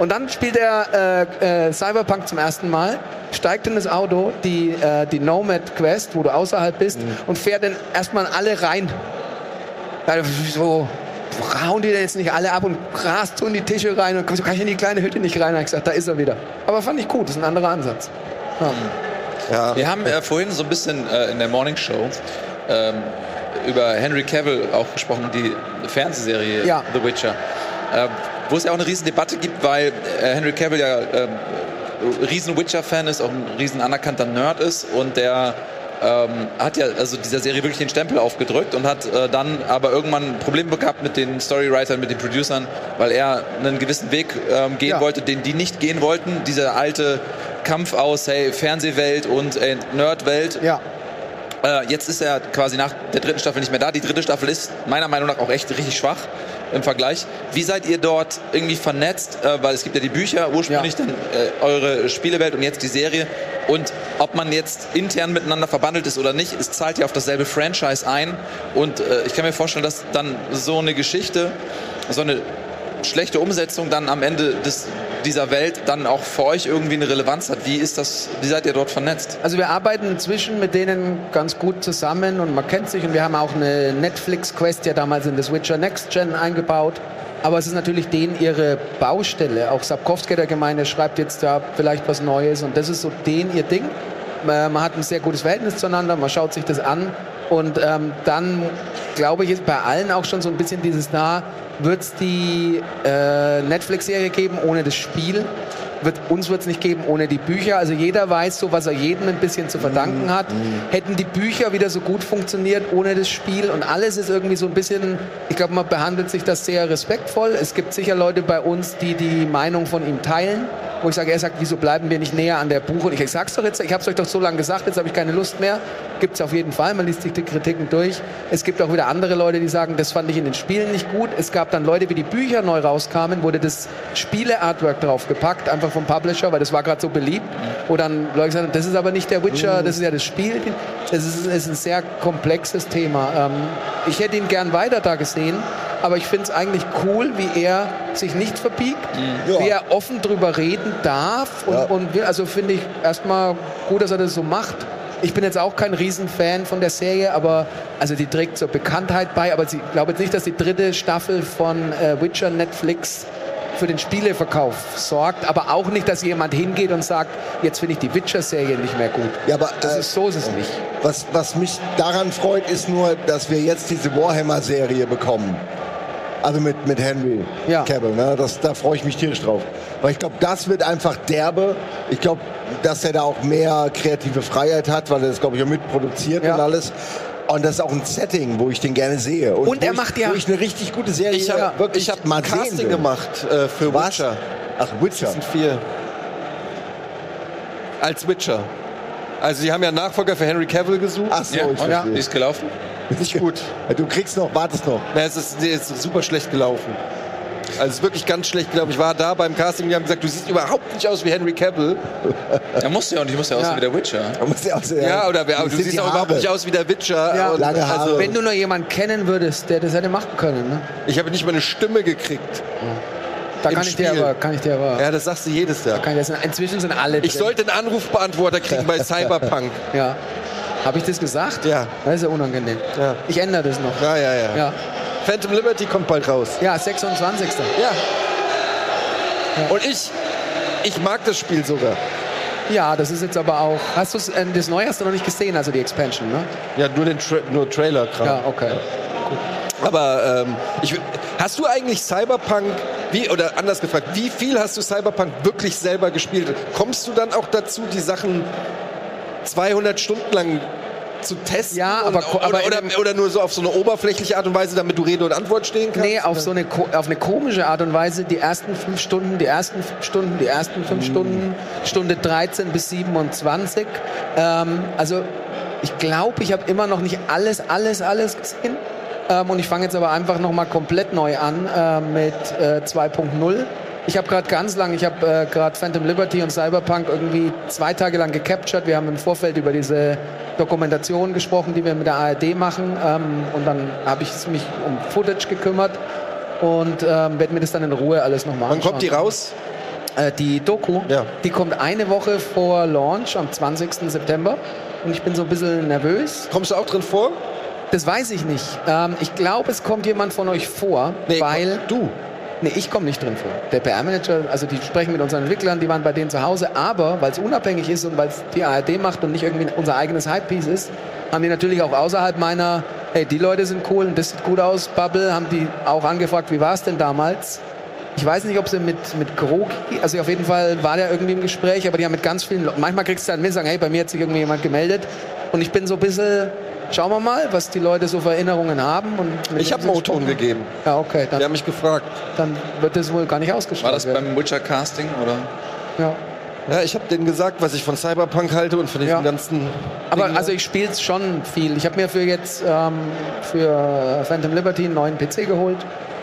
Und dann spielt er äh, äh, Cyberpunk zum ersten Mal, steigt in das Auto, die, äh, die Nomad Quest, wo du außerhalb bist, und fährt dann erstmal alle rein. So, hauen die denn jetzt nicht alle ab und rast so in die Tische rein und so kann ich in die kleine Hütte nicht rein. Da ich gesagt, da ist er wieder. Aber fand ich gut, das ist ein anderer Ansatz. Ja. Ja. Wir haben äh, vorhin so ein bisschen äh, in der Morning Show ähm, über Henry Cavill auch gesprochen, die Fernsehserie Ja. The Witcher. Äh, wo es ja auch eine riesen Debatte gibt, weil äh, Henry Cavill ja ähm, riesen Witcher-Fan ist, auch ein riesen anerkannter Nerd ist und der ähm, hat ja also dieser Serie wirklich den Stempel aufgedrückt und hat äh, dann aber irgendwann ein Problem gehabt mit den Storywritern, mit den Producern, weil er einen gewissen Weg ähm, gehen Ja. wollte, den die nicht gehen wollten. Dieser alte Kampf aus, hey, Fernsehwelt und äh, Nerdwelt. Ja. Äh, jetzt ist er quasi nach der dritten Staffel nicht mehr da. Die dritte Staffel ist meiner Meinung nach auch echt richtig schwach im Vergleich. Wie seid ihr dort irgendwie vernetzt? Äh, weil es gibt ja die Bücher ursprünglich, Ja. dann äh, eure Spielewelt und jetzt die Serie. Und ob man jetzt intern miteinander verbandelt ist oder nicht, es zahlt ja auf dasselbe Franchise ein. Und äh, ich kann mir vorstellen, dass dann so eine Geschichte, so eine schlechte Umsetzung dann am Ende des, dieser Welt dann auch für euch irgendwie eine Relevanz hat. Wie ist das, wie seid ihr dort vernetzt? Also wir arbeiten inzwischen mit denen ganz gut zusammen und man kennt sich und wir haben auch eine Netflix-Quest ja damals in das Witcher Next Gen eingebaut. Aber es ist natürlich denen ihre Baustelle. Auch Sapkowski der Gemeinde schreibt jetzt da vielleicht was Neues und das ist so denen ihr Ding. Äh, Man hat ein sehr gutes Verhältnis zueinander, man schaut sich das an und ähm, dann glaube ich ist bei allen auch schon so ein bisschen dieses da, wird es die äh, Netflix-Serie geben ohne das Spiel? Wird, uns wird es nicht geben ohne die Bücher. Also jeder weiß so, was er jedem ein bisschen zu verdanken hat. Hätten die Bücher wieder so gut funktioniert ohne das Spiel und alles ist irgendwie so ein bisschen, ich glaube, man behandelt sich das sehr respektvoll. Es gibt sicher Leute bei uns, die die Meinung von ihm teilen. Wo ich sage, er sagt, wieso bleiben wir nicht näher an der Buch? Und ich, ich sag's doch jetzt, ich habe es euch doch so lange gesagt, jetzt habe ich keine Lust mehr. Gibt es auf jeden Fall, man liest sich die Kritiken durch. Es gibt auch wieder andere Leute, die sagen, das fand ich in den Spielen nicht gut. Es gab dann Leute, wie die Bücher neu rauskamen, wurde das Spiele-Artwork draufgepackt, einfach vom Publisher, weil das war gerade so beliebt. Wo dann Leute gesagt haben, das ist aber nicht der Witcher, das ist ja das Spiel. Es ist, ist ein sehr komplexes Thema. Ähm, ich hätte ihn gern weiter da gesehen, aber ich finde es eigentlich cool, wie er sich nicht verbiegt, Ja. wie er offen drüber reden darf und, Ja. und will. Also finde ich erstmal gut, dass er das so macht. Ich bin jetzt auch kein Riesenfan von der Serie, aber also die trägt zur Bekanntheit bei. Aber ich glaube jetzt nicht, dass die dritte Staffel von äh, Witcher Netflix für den Spieleverkauf sorgt, aber auch nicht, dass jemand hingeht und sagt, jetzt finde ich die Witcher-Serie nicht mehr gut. Ja, aber Das äh, ist so ist es nicht. was, was mich daran freut, ist nur, dass wir jetzt diese Warhammer-Serie bekommen. Also mit, mit Henry Ja. Cavill. Ne? Das, da freue ich mich tierisch drauf. Weil ich glaube, das wird einfach derbe. Ich glaube, dass er da auch mehr kreative Freiheit hat, weil er das, glaube ich, auch mitproduziert Ja. und alles. Und das ist auch ein Setting, wo ich den gerne sehe. Und, Und er ich, macht ja- Wo ich eine richtig gute Serie Ich habe wirklich ich hab mal Casting gemacht äh, für Was? Witcher. Ach, Witcher. Season 4. Als Witcher. Also die haben ja einen Nachfolger für Henry Cavill gesucht. Ach so, Ja, ich ja. verstehe. Wie ist gelaufen? Nicht gut. Du kriegst noch, wartest noch. Na, es ist, es ist super schlecht gelaufen. Also es ist wirklich ganz schlecht gelaufen. Ich war da beim Casting, die haben gesagt, du siehst überhaupt nicht aus wie Henry Cavill. Er muss ja und ich muss ja aussehen Ja. wie der Witcher. Da muss ja, auch sehr- Ja, oder wer, Wie du siehst auch überhaupt nicht aus wie der Witcher. Ja. Und, Lange Haare. Also, Wenn du nur jemanden kennen würdest, der das hätte machen können, ne? ich habe nicht mal eine Stimme gekriegt. Da kann ich, dir aber, kann ich dir aber, Ja, das sagst du jedes Jahr. ich das, inzwischen sind alle Ich drin. sollte einen Anrufbeantworter kriegen bei Cyberpunk. Ja. Habe ich das gesagt? Ja. Das ist ja unangenehm. Ja. Ich ändere das noch. Ja, ja, ja. Ja, Phantom Liberty kommt bald raus. ja 26. Ja. Und ich, ich mag das Spiel sogar. Ja, das ist jetzt aber auch. Hast du äh, das Neue hast du noch nicht gesehen, also die Expansion, ne? Ja, nur den Tra nur Trailer-Kram. Ja, okay. Aber ähm, ich, hast du eigentlich Cyberpunk, wie, oder anders gefragt, wie viel hast du Cyberpunk wirklich selber gespielt? Kommst du dann auch dazu, die Sachen 200 Stunden lang zu testen? Ja, und, aber ko- aber oder, oder, oder nur so auf so eine oberflächliche Art und Weise, damit du Rede und Antwort stehen kannst? Nee, auf so eine, auf eine komische Art und Weise. Die ersten fünf Stunden, die ersten fünf Stunden, die ersten fünf Stunden, Stunde 13 bis 27. Ähm, also ich glaube, ich habe immer noch nicht alles, alles, alles gesehen. Ähm, und ich fange jetzt aber einfach nochmal komplett neu an äh, mit äh, 2.0. Ich habe gerade ganz lang, ich habe äh, gerade Phantom Liberty und Cyberpunk irgendwie zwei Tage lang gecaptured. Wir haben im Vorfeld über diese Dokumentation gesprochen, die wir mit der ARD machen. Ähm, und dann habe ich mich um Footage gekümmert und ähm, werde mir das dann in Ruhe alles nochmal Wann anschauen. kommt die raus? Äh, die Doku, Ja. die kommt eine Woche vor Launch am 20. September. Und ich bin so ein bisschen nervös. Kommst du auch drin vor? Das weiß ich nicht. Ähm, ich glaube, es kommt jemand von euch vor, weil... du. Nee, ich komme nicht drin vor. Der PR-Manager, also die sprechen mit unseren Entwicklern, die waren bei denen zu Hause, aber weil es unabhängig ist und weil es die ARD macht und nicht irgendwie unser eigenes Hype-Piece ist, haben die natürlich auch außerhalb meiner, hey, die Leute sind cool und das sieht gut aus, Bubble, haben die auch angefragt, wie war es denn damals? Ich weiß nicht, ob sie mit, mit Krogi, also auf jeden Fall war der irgendwie im Gespräch, aber die haben mit ganz vielen Leuten, manchmal kriegst du dann mit, sagen, hey, bei mir hat sich irgendwie jemand gemeldet. Und ich bin so ein bisschen, schauen wir mal, was die Leute so für Erinnerungen haben. Ich habe sie O-Ton gegeben. Ja, okay, Die dann, haben mich gefragt. dann wird das wohl gar nicht War ausgestrahlt das werden. beim Witcher Casting oder? Ja. Ja, ich habe denen gesagt, was ich von Cyberpunk halte und von diesen Ja. ganzen. Aber Dingen. also ich spiele es schon viel. Ich habe mir für jetzt ähm, für Phantom Liberty einen neuen PC geholt.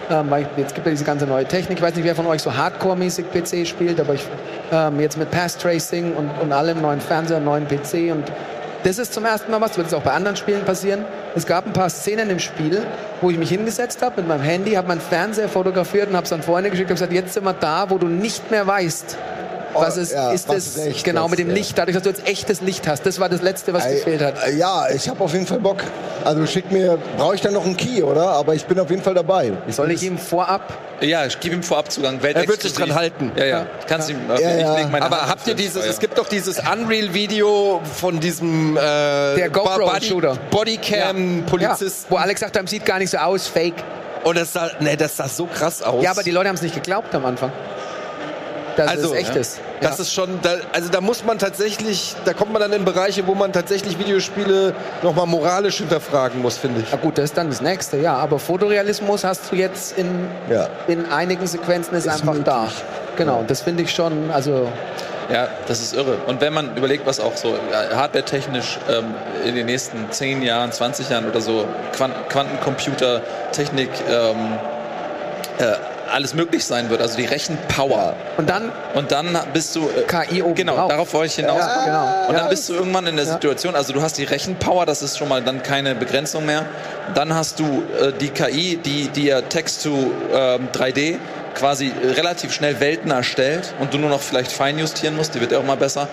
Ähm, weil jetzt gibt ja diese ganze neue Technik. Ich weiß nicht, wer von euch so Hardcore-mäßig PC spielt, aber ich ähm, jetzt mit Path Tracing und, und allem neuen Fernseher, neuen PC und das ist zum ersten Mal was, wird es auch bei anderen Spielen passieren. Es gab ein paar Szenen im Spiel, wo ich mich hingesetzt habe mit meinem Handy, habe meinen Fernseher fotografiert und habe es an Freunde geschickt und gesagt, jetzt sind wir da, wo du nicht mehr weißt, was es ja, ist. was Das, ist echt genau, mit dem ja. Licht, dadurch, dass du jetzt echtes Licht hast. Das war das Letzte, was Ey, gefehlt hat. äh, Ja, ich habe auf jeden Fall Bock. Also schick mir, brauche ich dann noch einen Key, oder? Aber ich bin auf jeden Fall dabei. Soll ich ihm vorab Ja, ich gebe ihm vorab Zugang. Er wird sich dran halten. Ja, ja. Kannst ihm, äh, Ja, ich ja. leg meine Aber Hand habt ihr dieses, es gibt doch dieses Unreal-Video von diesem äh, Der GoPro-Shooter. Body Bodycam-Polizisten. Ja, wo Alex sagt, sieht gar nicht so aus, fake. Und das sah, nee, das sah so krass aus. Ja, aber die Leute haben es nicht geglaubt am Anfang. Dass Also, es echt ja. ist. Das ja. ist schon, da, also da muss man tatsächlich, da kommt man dann in Bereiche, wo man tatsächlich Videospiele nochmal moralisch hinterfragen muss, finde ich. Ja gut, das ist dann das Nächste, ja. Aber Fotorealismus hast du jetzt in, Ja. in einigen Sequenzen ist, Ist einfach möglich. da. Genau, das finde ich schon, also Ja, das ist irre. Und wenn man überlegt, was auch so äh, hardware-technisch ähm, in den nächsten 10 Jahren, 20 Jahren oder so Quant Quantencomputer-Technik ähm, äh, alles möglich sein wird, also die Rechenpower. und dann Und dann bist du... Äh, KI oben Genau, drauf. darauf wollte ich hinaus. Ja, genau. Und Ja. dann bist du irgendwann in der Situation, also du hast die Rechenpower, das ist schon mal dann keine Begrenzung mehr. Dann hast du äh, die KI, die dir Text zu ähm, 3D quasi äh, relativ schnell Welten erstellt und du nur noch vielleicht feinjustieren musst, die wird ja auch mal besser.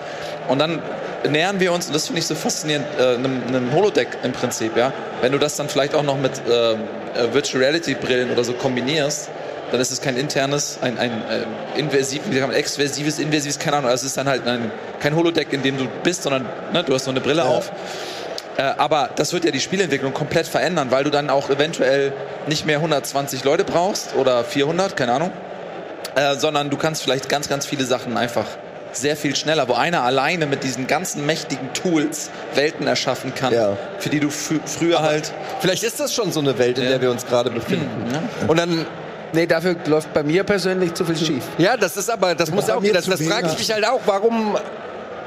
Und dann nähern wir uns, und das finde ich so faszinierend, äh, einem, einem Holodeck im Prinzip, ja. Wenn du das dann vielleicht auch noch mit ähm, äh, Virtual Reality Brillen oder so kombinierst, dann ist es kein internes, ein, ein äh, inversiv, wie man, exversives, inversives, keine Ahnung. Also es ist dann halt ein, kein Holodeck, in dem du bist, sondern ne, du hast so eine Brille auf. Äh, aber das wird ja die Spielentwicklung komplett verändern, weil du dann auch eventuell nicht mehr 120 Leute brauchst oder 400, keine Ahnung, äh, sondern du kannst vielleicht ganz, ganz viele Sachen einfach sehr viel schneller, wo einer alleine mit diesen ganzen mächtigen Tools Welten erschaffen kann, Ja. für die du früher halt Vielleicht ist das schon so eine Welt, in Ja. der wir uns gerade befinden. ja. Und dann, nee, dafür läuft bei mir persönlich zu viel schief. ja, das ist aber, das muss bei auch gehen. Das, das frage ich mich halt auch, warum,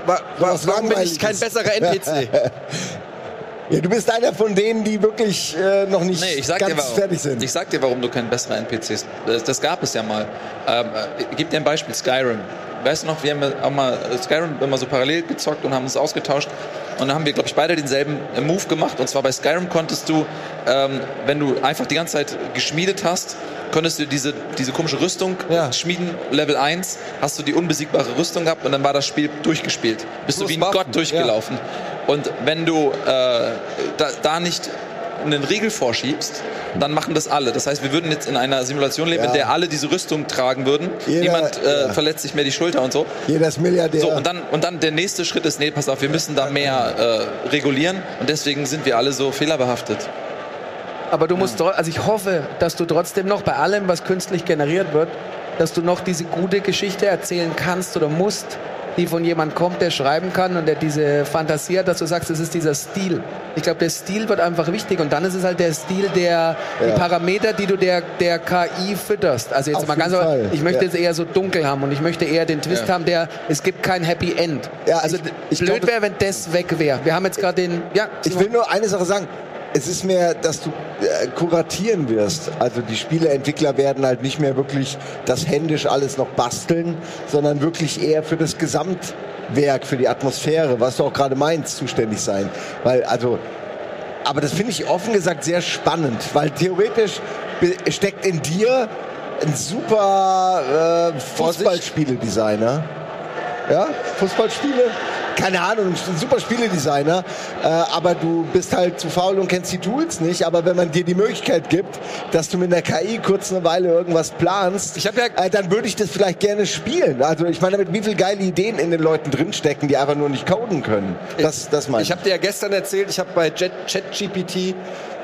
wa, wa, warum bin ich kein besserer NPC? Ja, du bist einer von denen, die wirklich äh, noch nicht Nee, ich sag, ganz dir, warum, fertig sind. ich sag dir, warum du kein besserer NPC bist. Das, das gab es ja mal. Ähm, äh, ich gebe dir ein Beispiel, Skyrim. Weißt du noch, wir haben auch mal äh, Skyrim immer so parallel gezockt und haben uns ausgetauscht. Und dann haben wir, glaube ich, beide denselben äh, Move gemacht. Und zwar bei Skyrim konntest du, ähm, wenn du einfach die ganze Zeit geschmiedet hast, konntest du diese, diese komische Rüstung Ja. schmieden, Level 1, hast du die unbesiegbare Rüstung gehabt und dann war das Spiel durchgespielt. Bist du Plus wie ein Waffen, Gott durchgelaufen. Und wenn du äh, da, da nicht einen Riegel vorschiebst, dann machen das alle. Das heißt, wir würden jetzt in einer Simulation leben, Ja. in der alle diese Rüstung tragen würden. Jeder- Niemand äh, ja. verletzt sich mehr die Schulter und so. Jeder ist Milliardär. So, und dann, und dann der nächste Schritt ist, nee, pass auf, wir müssen da mehr äh, regulieren und deswegen sind wir alle so fehlerbehaftet. Aber du musst, also ich hoffe, dass du trotzdem noch bei allem, was künstlich generiert wird, dass du noch diese gute Geschichte erzählen kannst oder musst, die von jemand kommt, der schreiben kann und der diese Fantasie hat, dass du sagst, es ist dieser Stil. Ich glaube, der Stil wird einfach wichtig und dann ist es halt der Stil, der Ja. die Parameter, die du der, der KI fütterst. Also jetzt Auf mal ganz, Fall. ich möchte Ja. jetzt eher so dunkel haben und ich möchte eher den Twist Ja. haben, der es gibt kein Happy End. Ja, also ich- ich blöd glaube- wäre, wenn das weg wäre. Wir haben jetzt gerade den, ja, Ich will nur eine Sache sagen. Es ist mehr, dass du äh, kuratieren wirst. Also die Spieleentwickler werden halt nicht mehr wirklich das händisch alles noch basteln, sondern wirklich eher für das Gesamtwerk, für die Atmosphäre, was du auch gerade meinst, zuständig sein. Weil, also, aber das finde ich offen gesagt sehr spannend, weil theoretisch steckt in dir ein super äh, Fußballspieledesigner. Ja, Fußballspiele? Keine Ahnung, ein super Spieledesigner, äh, aber du bist halt zu faul und kennst die Tools nicht. Aber wenn man dir die Möglichkeit gibt, dass du mit einer KI kurz eine Weile irgendwas planst, Ich hab ja- äh, dann würde ich das vielleicht gerne spielen. Also ich meine, damit wie viele geile Ideen in den Leuten drinstecken, die einfach nur nicht coden können. Das, das meine Ich habe dir ja gestern erzählt, ich habe bei Jet- ChatGPT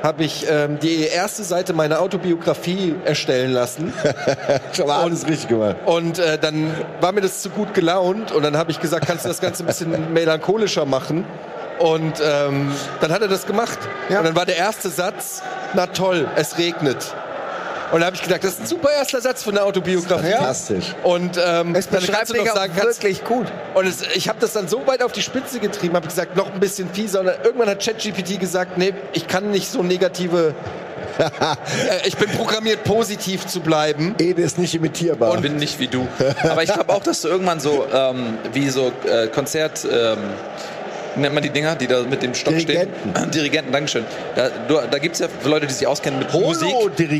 habe ich ähm, die erste Seite meiner Autobiografie erstellen lassen. schon mal alles richtig gemacht. Und äh, dann war mir das zu gut gelaunt und dann habe ich gesagt, kannst du das Ganze ein bisschen melancholischer machen? Und ähm, dann hat er das gemacht. Ja. Und dann war der erste Satz, na toll, es regnet. Und da habe ich gedacht, das ist ein super erster Satz für eine Autobiografie. Fantastisch. Und ähm, Es dann kannst du noch auch sagen, kannst, wirklich gut. und es, ich habe das dann so weit auf die Spitze getrieben, habe gesagt, noch ein bisschen fieser. Und dann, irgendwann hat ChatGPT gesagt, nee, ich kann nicht so negative. äh, ich bin programmiert, positiv zu bleiben. Ede ist nicht imitierbar. Und bin nicht wie du. Aber ich glaube auch, dass du irgendwann so ähm, wie so äh, Konzert. Ähm, nennt man die Dinger, die da mit dem Stock Dirigenten. stehen? Dirigenten, Dankeschön. Da, du, da gibt es ja für Leute, die sich auskennen mit Musik.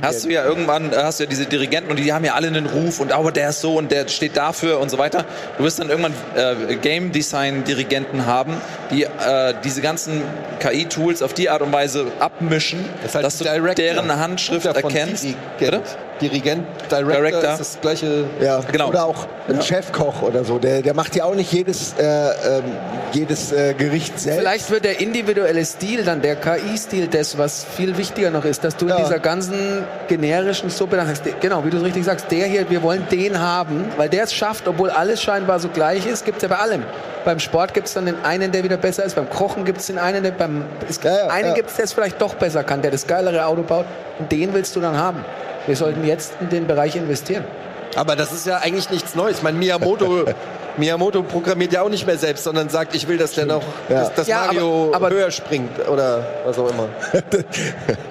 Hast du ja irgendwann, äh, hast du ja diese Dirigenten und die haben ja alle einen Ruf und aber der ist so und der steht dafür und so weiter. Du wirst dann irgendwann äh, Game Design Dirigenten haben, die äh, diese ganzen KI-Tools auf die Art und Weise abmischen, Das ist halt dass du Director. deren Handschrift erkennst. Dirigent. Bitte? Dirigent, Director, Director. ist das gleiche. Ja, Genau. oder auch ein Chefkoch oder so. Der, der macht ja auch nicht jedes, äh, ähm, jedes äh, Gericht selbst. Vielleicht wird der individuelle Stil dann, der KI-Stil, das, was viel wichtiger noch ist, dass du Ja. in dieser ganzen generischen Suppe dann sagst, genau, wie du es richtig sagst, der hier, wir wollen den haben, weil der es schafft, obwohl alles scheinbar so gleich ist, gibt es ja bei allem. Beim Sport gibt es dann den einen, der wieder besser ist, beim Kochen gibt es den einen, der beim es gibt Ja, ja, einen ja. gibt es, der es vielleicht doch besser kann, der das geilere Auto baut und den willst du dann haben. Wir sollten jetzt in den Bereich investieren. Aber das ist ja eigentlich nichts Neues. Ich meine, Miyamoto, Miyamoto programmiert ja auch nicht mehr selbst, sondern sagt, ich will, dass der noch, Ja. dass, dass Ja, aber- Mario aber- höher springt oder was auch immer.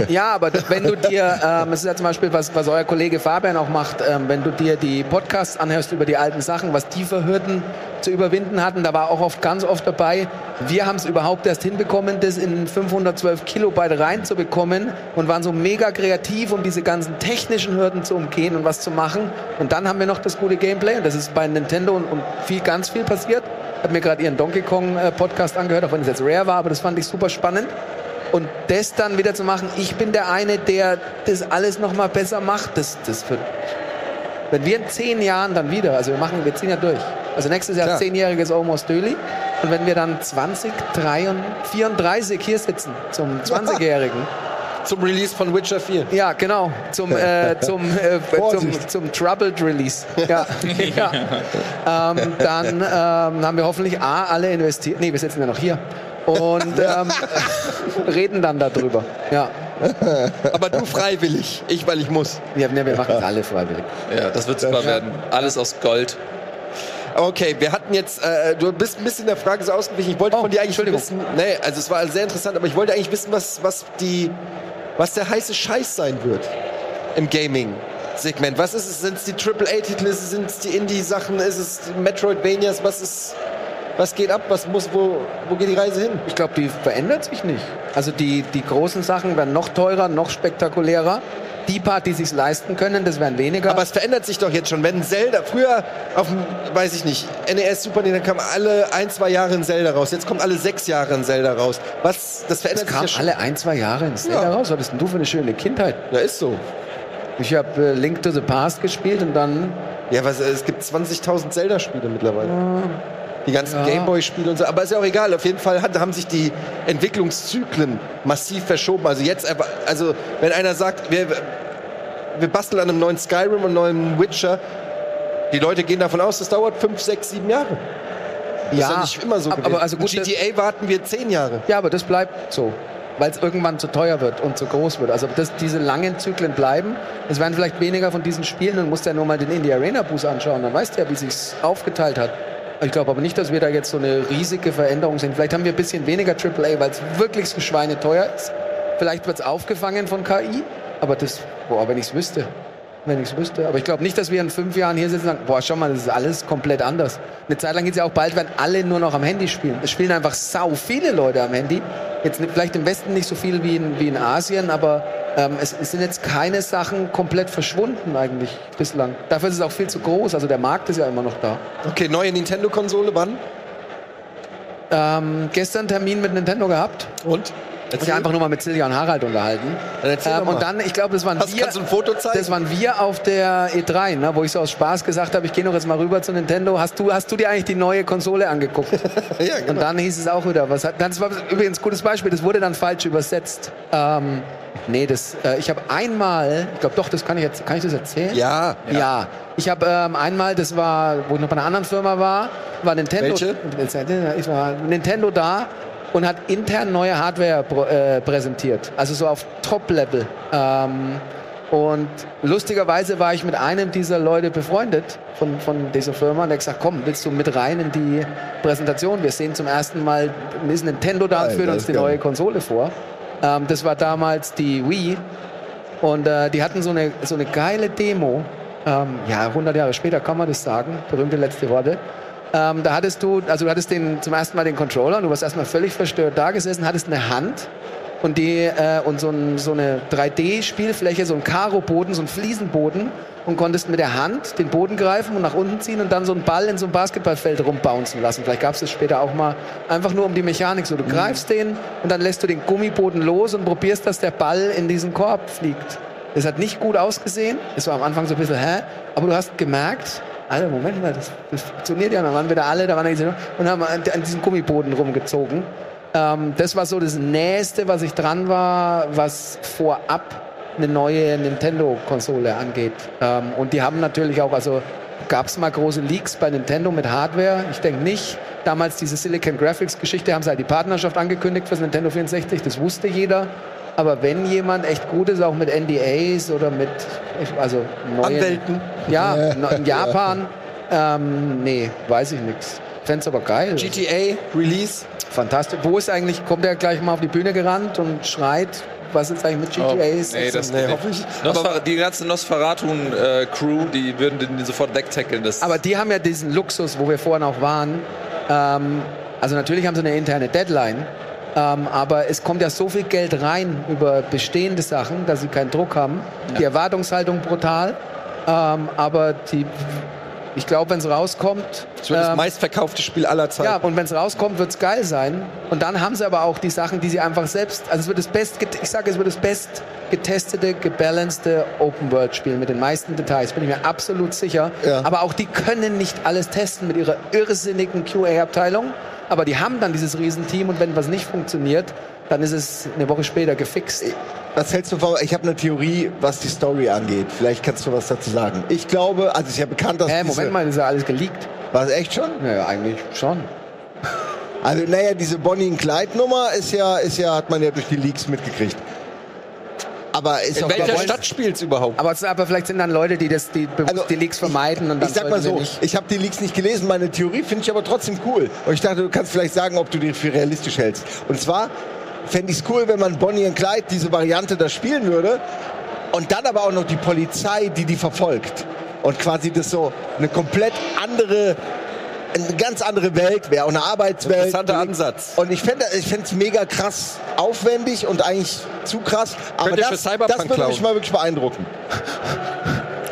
Ja, aber wenn du dir, ähm, es ist ja zum Beispiel, was, was euer Kollege Fabian auch macht, ähm, wenn du dir die Podcasts anhörst über die alten Sachen, was die für Hürden zu überwinden hatten, da war auch oft ganz oft dabei, wir haben es überhaupt erst hinbekommen, das in 512 Kilobyte reinzubekommen und waren so mega kreativ, um diese ganzen technischen Hürden zu umgehen und was zu machen. Und dann haben wir noch das gute Gameplay und das ist bei Nintendo und, und viel, ganz viel passiert. Ich habe mir gerade ihren Donkey Kong äh, Podcast angehört, auch wenn es jetzt rare war, aber das fand ich super spannend. Und das dann wieder zu machen, ich bin der eine, der das alles noch mal besser macht, das, das wird. Wenn wir in zehn Jahren dann wieder, also wir machen, wir ziehen ja durch. Also nächstes Jahr Klar. zehnjähriges Almost Döli. Und wenn wir dann 20, 33, 34 hier sitzen, zum 20-Jährigen. Zum Release von Witcher 4. Ja, genau. Zum, äh, zum, äh, zum, zum Troubled Release. Ja. ja. Ähm, dann ähm, haben wir hoffentlich A, alle investiert. Nee, wir sitzen ja noch hier. Und ähm, reden dann darüber. Ja. Aber du freiwillig, ich weil ich muss. Ja, wir machen es alle freiwillig. Ja, das wird super werden. Alles aus Gold. Okay, wir hatten jetzt, äh, du bist ein bisschen der Frage so ausgewichen. Ich wollte Oh, von dir eigentlich wissen, nee, also es war sehr interessant, aber ich wollte eigentlich wissen, was, was die, was der heiße Scheiß sein wird im Gaming-Segment. Was ist es? Sind es die AAA-Titel? Sind es die Indie-Sachen? Ist es Metroidvanias? Was ist, was geht ab? Was muss, wo, wo geht die Reise hin? Ich glaube, die verändert sich nicht. Also die, die großen Sachen werden noch teurer, noch spektakulärer. Die paar, die sich leisten können, das werden weniger. Aber es verändert sich doch jetzt schon. Wenn Zelda, früher auf dem, weiß ich nicht, NES, Super Nintendo kam alle ein, zwei Jahre ein Zelda raus. Jetzt kommt alle sechs Jahre ein Zelda raus. Was, das verändert sich kam ja alle ein, zwei Jahre ins Zelda Ja. raus. Was hattest denn du für eine schöne Kindheit? Ja, ist so. Ich habe äh, Link to the Past gespielt und dann Ja, was, es gibt 20.000 Zelda-Spiele mittlerweile. Die ganzen Ja. Gameboy-Spiele und so. Aber ist ja auch egal. Auf jeden Fall hat, haben sich die Entwicklungszyklen massiv verschoben. Also jetzt, also wenn einer sagt, wir, wir basteln an einem neuen Skyrim und einem neuen Witcher, die Leute gehen davon aus, das dauert fünf, sechs, sieben Jahre. Das ist ja nicht immer so aber, gewesen. aber also gut, Und GTA warten wir zehn Jahre. Ja, aber das bleibt so. Weil es irgendwann zu teuer wird und zu groß wird. Also das, diese langen Zyklen bleiben. Es werden vielleicht weniger von diesen Spielen und musst ja nur mal den Indie Arena Boost anschauen. Dann weißt du ja, wie sich's aufgeteilt hat. Ich glaube aber nicht, dass wir da jetzt so eine riesige Veränderung sehen. Vielleicht haben wir ein bisschen weniger AAA, weil es wirklich so schweineteuer ist. Vielleicht wird es aufgefangen von KI. Aber das, boah, wenn ich es wüsste. Wenn ich es wüsste. Aber ich glaube nicht, dass wir in fünf Jahren hier sitzen und sagen, boah, schau mal, das ist alles komplett anders. Eine Zeit lang geht es ja auch bald, werden alle nur noch am Handy spielen. Es spielen einfach sau viele Leute am Handy. Jetzt vielleicht im Westen nicht so viel wie in, wie in Asien, aber ähm, es, es sind jetzt keine Sachen komplett verschwunden eigentlich bislang. Dafür ist es auch viel zu groß. Also der Markt ist ja immer noch da. Okay, neue Nintendo-Konsole, wann? Ähm, gestern Termin mit Nintendo gehabt. Und? Ich habe einfach nur mal mit Silja und Harald unterhalten. Ähm, und dann, ich glaube, das waren Hast- wir. kannst du ein Foto zeigen? Das waren wir auf der E3, ne, wo ich so aus Spaß gesagt habe, ich gehe noch jetzt mal rüber zu Nintendo. Hast du, hast du dir eigentlich die neue Konsole angeguckt? ja, genau. Und dann hieß es auch wieder, was hat, das war übrigens ein gutes Beispiel, das wurde dann falsch übersetzt. Ähm, nee, das, äh, ich habe einmal, ich glaube doch, das kann ich jetzt, kann ich das erzählen? ja. Ja, ich habe ähm, einmal, das war, wo ich noch bei einer anderen Firma war, war Nintendo. Welche? Ich war Nintendo da und hat intern neue Hardware äh, präsentiert. Also so auf Top-Level. Ähm, und lustigerweise war ich mit einem dieser Leute befreundet von, von dieser Firma und der hat gesagt, komm, willst du mit rein in die Präsentation? Wir sehen zum ersten Mal, ist Nintendo da und führt uns die geil. neue Konsole vor. Ähm, das war damals die Wii und äh, die hatten so eine, so eine geile Demo. Ähm, ja, 100 Jahre später kann man das sagen. Berühmte letzte Worte. Ähm, da hattest du, also du hattest den, zum ersten Mal den Controller und du warst erstmal völlig verstört da gesessen, hattest eine Hand und, die, äh, und so, ein, so eine 3D-Spielfläche, so ein Karo-Boden, so ein Fliesenboden und konntest mit der Hand den Boden greifen und nach unten ziehen und dann so einen Ball in so ein Basketballfeld rumbouncen lassen. Vielleicht gab es das später auch mal einfach nur um die Mechanik. So, du greifst den und dann lässt du den Gummiboden los und probierst, dass der Ball in diesen Korb fliegt. Das hat nicht gut ausgesehen. Es war am Anfang so ein bisschen, hä? Aber du hast gemerkt, Alter, Moment mal, das, das funktioniert ja. Dann waren wieder alle, da waren diese, und haben an, an diesem Gummiboden rumgezogen. Ähm, das war so das Nächste, was ich dran war, was vorab eine neue Nintendo-Konsole angeht. Ähm, und die haben natürlich auch, also gab es mal große Leaks bei Nintendo mit Hardware? Ich denke nicht. Damals diese Silicon Graphics-Geschichte haben sie halt die Partnerschaft angekündigt fürs Nintendo 64, das wusste jeder. Aber wenn jemand echt gut ist, auch mit NDAs oder mit also neuen, Anwälten. Ja, in Japan, ähm, nee, weiß ich nichts. Fänd's aber geil. GTA, Release. Fantastisch. Wo ist eigentlich, kommt er gleich mal auf die Bühne gerannt und schreit, was ist eigentlich mit GTA Oh, nee, 6? das Nee, hoffe ich. Nosfer die ganze Nosferatu-Crew, die würden den sofort wegtackeln. Das Aber die haben ja diesen Luxus, wo wir vorhin auch waren. Ähm, also natürlich haben sie eine interne Deadline, ähm, aber es kommt ja so viel Geld rein über bestehende Sachen, dass sie keinen Druck haben. Die Erwartungshaltung brutal, ähm, aber die, ich glaube, wenn es rauskommt, Das wird das ähm, meistverkaufte Spiel aller Zeiten. ja, und wenn es rauskommt, wird es geil sein. Und dann haben sie aber auch die Sachen, die sie einfach selbst, also es wird das best, ich sage, es wird das best getestete, gebalancete Open-World-Spiel mit den meisten Details, bin ich mir absolut sicher. Ja. Aber auch die können nicht alles testen mit ihrer irrsinnigen QA-Abteilung. Aber die haben dann dieses Riesenteam und wenn was nicht funktioniert, dann ist es eine Woche später gefixt. Was hältst du von, ich habe eine Theorie, was die Story angeht. Vielleicht kannst du was dazu sagen. Ich glaube, also es ist ja bekannt, dass Hä, diese, Moment mal, ist ja alles geleakt. War es echt schon? Naja, eigentlich schon. Also naja, diese Bonnie und Clyde Nummer ist ja, ist ja, hat man ja durch die Leaks mitgekriegt. Aber ist In auch welcher Stadt spielt's überhaupt? Aber, es- aber vielleicht sind dann Leute, die das, die bewusst Also, die Leaks vermeiden und dann ich sag mal so, ich habe die Leaks nicht gelesen, meine Theorie finde ich aber trotzdem cool. Und ich dachte, du kannst vielleicht sagen, ob du die für realistisch hältst. Und zwar fände ich es cool, wenn man Bonnie und Clyde diese Variante da spielen würde und dann aber auch noch die Polizei, die die verfolgt. Und quasi das so eine komplett andere, eine ganz andere Welt wäre, eine Arbeitswelt. Interessanter Ansatz. Und ich fände ich fänd's mega krass aufwendig und eigentlich zu krass. Aber das, das würde mich mal wirklich beeindrucken.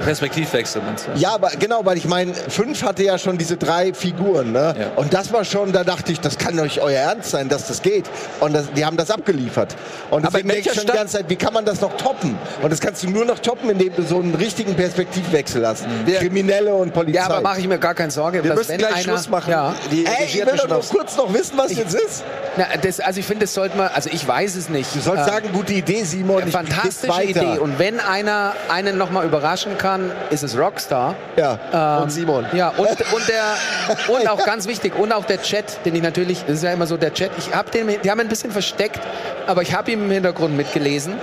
Perspektivwechsel, meinst du? Ja, aber genau, weil ich meine, fünf hatte ja schon diese drei Figuren, ne? Ja. Und das war schon, da dachte ich, das kann doch nicht euer Ernst sein, dass das geht. Und das, die haben das abgeliefert. Und Aber deswegen denke ich schon die Stadt- ganze Zeit, wie kann man das noch toppen? Und das kannst du nur noch toppen, indem du so einen richtigen Perspektivwechsel hast. Kriminelle und Polizei. Ja, aber mache ich mir gar keine Sorge. Wir dass müssen wenn gleich einer, Schluss machen. Ja. Die Ey, Regie ich will doch schon nur kurz noch wissen, was jetzt ist. Na, das, also ich finde, das sollte man, also ich weiß es nicht. Du sollst Äh, sagen, gute Idee, Simon. ich Fantastische. Idee. Und wenn einer einen noch mal überraschen kann, ist es Rockstar. Ja, Ähm, und Simon. Ja, und, und, der, und auch ganz wichtig, und auch der Chat, den ich natürlich, das ist ja immer so der Chat, ich habe den, die haben ein bisschen versteckt, aber ich habe ihn im Hintergrund mitgelesen.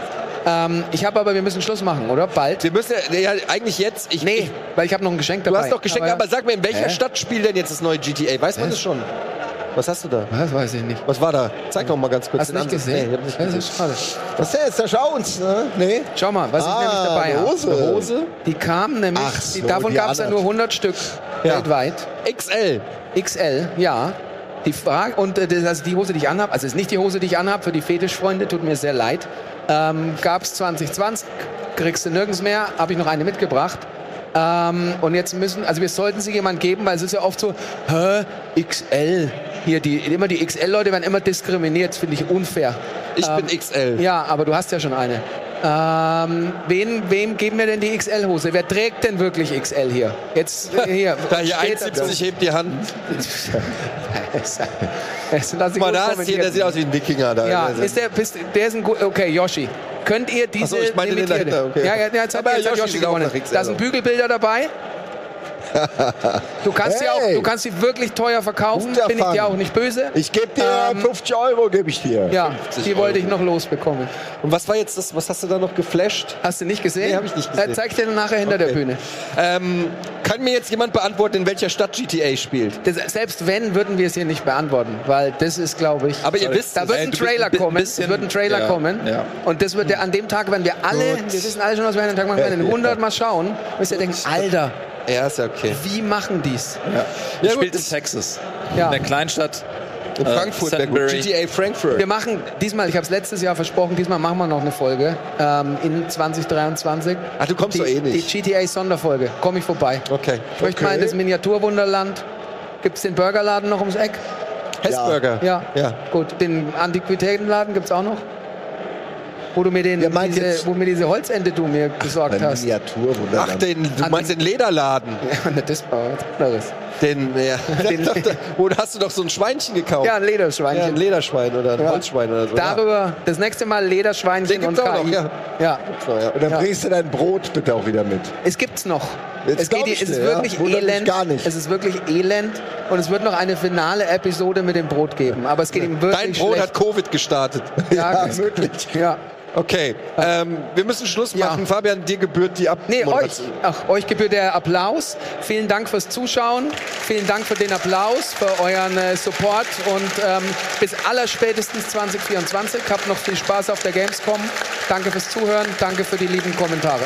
Ähm, ich habe aber, wir müssen Schluss machen, oder? Bald? Wir müssen ja, ja eigentlich jetzt. Ich, Nee, weil ich habe noch ein Geschenk Du dabei. hast doch Geschenke, aber, sag mir, in welcher Hä? Stadt spielt denn jetzt das neue GTA? Weiß man Hä? das schon? Was hast du da? Das weiß ich nicht. Was war da? Zeig doch mal ganz kurz Hast du nicht gesehen? Nee, ich hab nicht das gesehen. ist schade. Was ist das? Da schau uns, ne? Nee. Schau mal, was ich Ah, nämlich dabei eine habe. Hose. Eine Hose? Die kamen nämlich, so, die, davon gab es ja nur 100 Stück Ja. weltweit. XL. XL, ja. Die Frage, und äh, das, also die Hose, die ich anhabe, also ist nicht die Hose, die ich anhabe, für die Fetischfreunde, tut mir sehr leid. Ähm, Gab es 2020, kriegst du nirgends mehr, habe ich noch eine mitgebracht. Ähm, und jetzt müssen, also wir sollten sie jemand geben, weil es ist ja oft so, hä, XL. Hier, die, immer die XL-Leute werden immer diskriminiert, finde ich unfair. Ich Ähm, bin XL. Ja, aber du hast ja schon eine. Ähm, wen, wem geben wir denn die XL-Hose? Wer trägt denn wirklich XL hier? Jetzt äh, hier. Da hier steht 1,70 hebt die Hand. Ich Mal da ist hier, der sieht aus wie ein Wikinger da. Ja, ist der, bist, der ist ein gut. Okay, Yoshi. Könnt ihr diese Ach so, ich meine den dahinter, okay. Ja, ja, jetzt hat, jetzt hat Yoshi Yoshi sieht auch gewonnen. Da sind. Bügelbilder dabei. Du kannst, sie auch, Hey. du kannst sie wirklich teuer verkaufen, Guter bin ich dir auch nicht böse. Ich gebe dir Ähm, 50 Euro, gebe ich dir. ja, die wollte ich noch losbekommen. Und was war jetzt das, was hast du da noch geflasht? Hast du nicht gesehen? Nee, hab ich nicht gesehen. Äh, zeig dir nachher hinter der Okay. Bühne. Ähm, kann mir jetzt jemand beantworten, in welcher Stadt GTA spielt? Das, selbst wenn, würden wir es hier nicht beantworten, weil das ist, glaube ich. Aber ihr wisst da es. wird Ey, ein Trailer kommen. bisschen- es wird ein Trailer ja, kommen. ja. Und das wird der, an dem Tag, wenn wir alle, wir wissen alle schon, was wir an dem Tag machen werden, in 100 Mal schauen, müsst ihr denken, Alter, Ja, ist ja okay. wie machen die's? Ja. Ja, spielt in Texas. Ja. In der Kleinstadt. In äh, Frankfurt. Sudbury. GTA Frankfurt. Wir machen diesmal, ich habe es letztes Jahr versprochen, diesmal machen wir noch eine Folge ähm, in 2023. Ach, du kommst die, doch eh nicht. Die GTA-Sonderfolge, komme ich vorbei. Okay. Ich möchte mal in das Miniaturwunderland. Gibt es den Burgerladen noch ums Eck? Hessburger. Ja. ja. Gut, den Antiquitätenladen gibt es auch noch? Wo du mir, den, meint diese, jetzt- wo du mir diese Holzente du mir besorgt hast. Miniatur, Ach, wunderbar. den, du meinst den Lederladen. Ja, das war was anderes. Den, ja. Den- Wo hast du doch so ein Schweinchen gekauft? Ja, ein Ja, ein Lederschweinchen. Lederschwein oder ein Ja. Holzschwein oder so. Darüber, das nächste Mal Lederschweinchen Den und gibt's auch KI. noch, ja. ja. Ja. Ja. Und dann Ja. bringst du dein Brot bitte auch wieder mit. Es gibt's noch. Jetzt es, geht, ich es ist ja. wirklich elend. gar nicht. Es ist wirklich elend. Und es wird noch eine finale Episode mit dem Brot geben. Aber es geht ihm wirklich Dein Brot schlecht. hat Covid gestartet. ja, Ja, wirklich. Ja. Okay, ähm, wir müssen Schluss Ja. machen. Fabian, dir gebührt die Nee, euch, ach, euch gebührt der Applaus. Vielen Dank fürs Zuschauen. Vielen Dank für den Applaus, für euren äh, Support und ähm, bis allerspätestens 2024. Habt noch viel Spaß auf der Gamescom. Danke fürs Zuhören. Danke für die lieben Kommentare.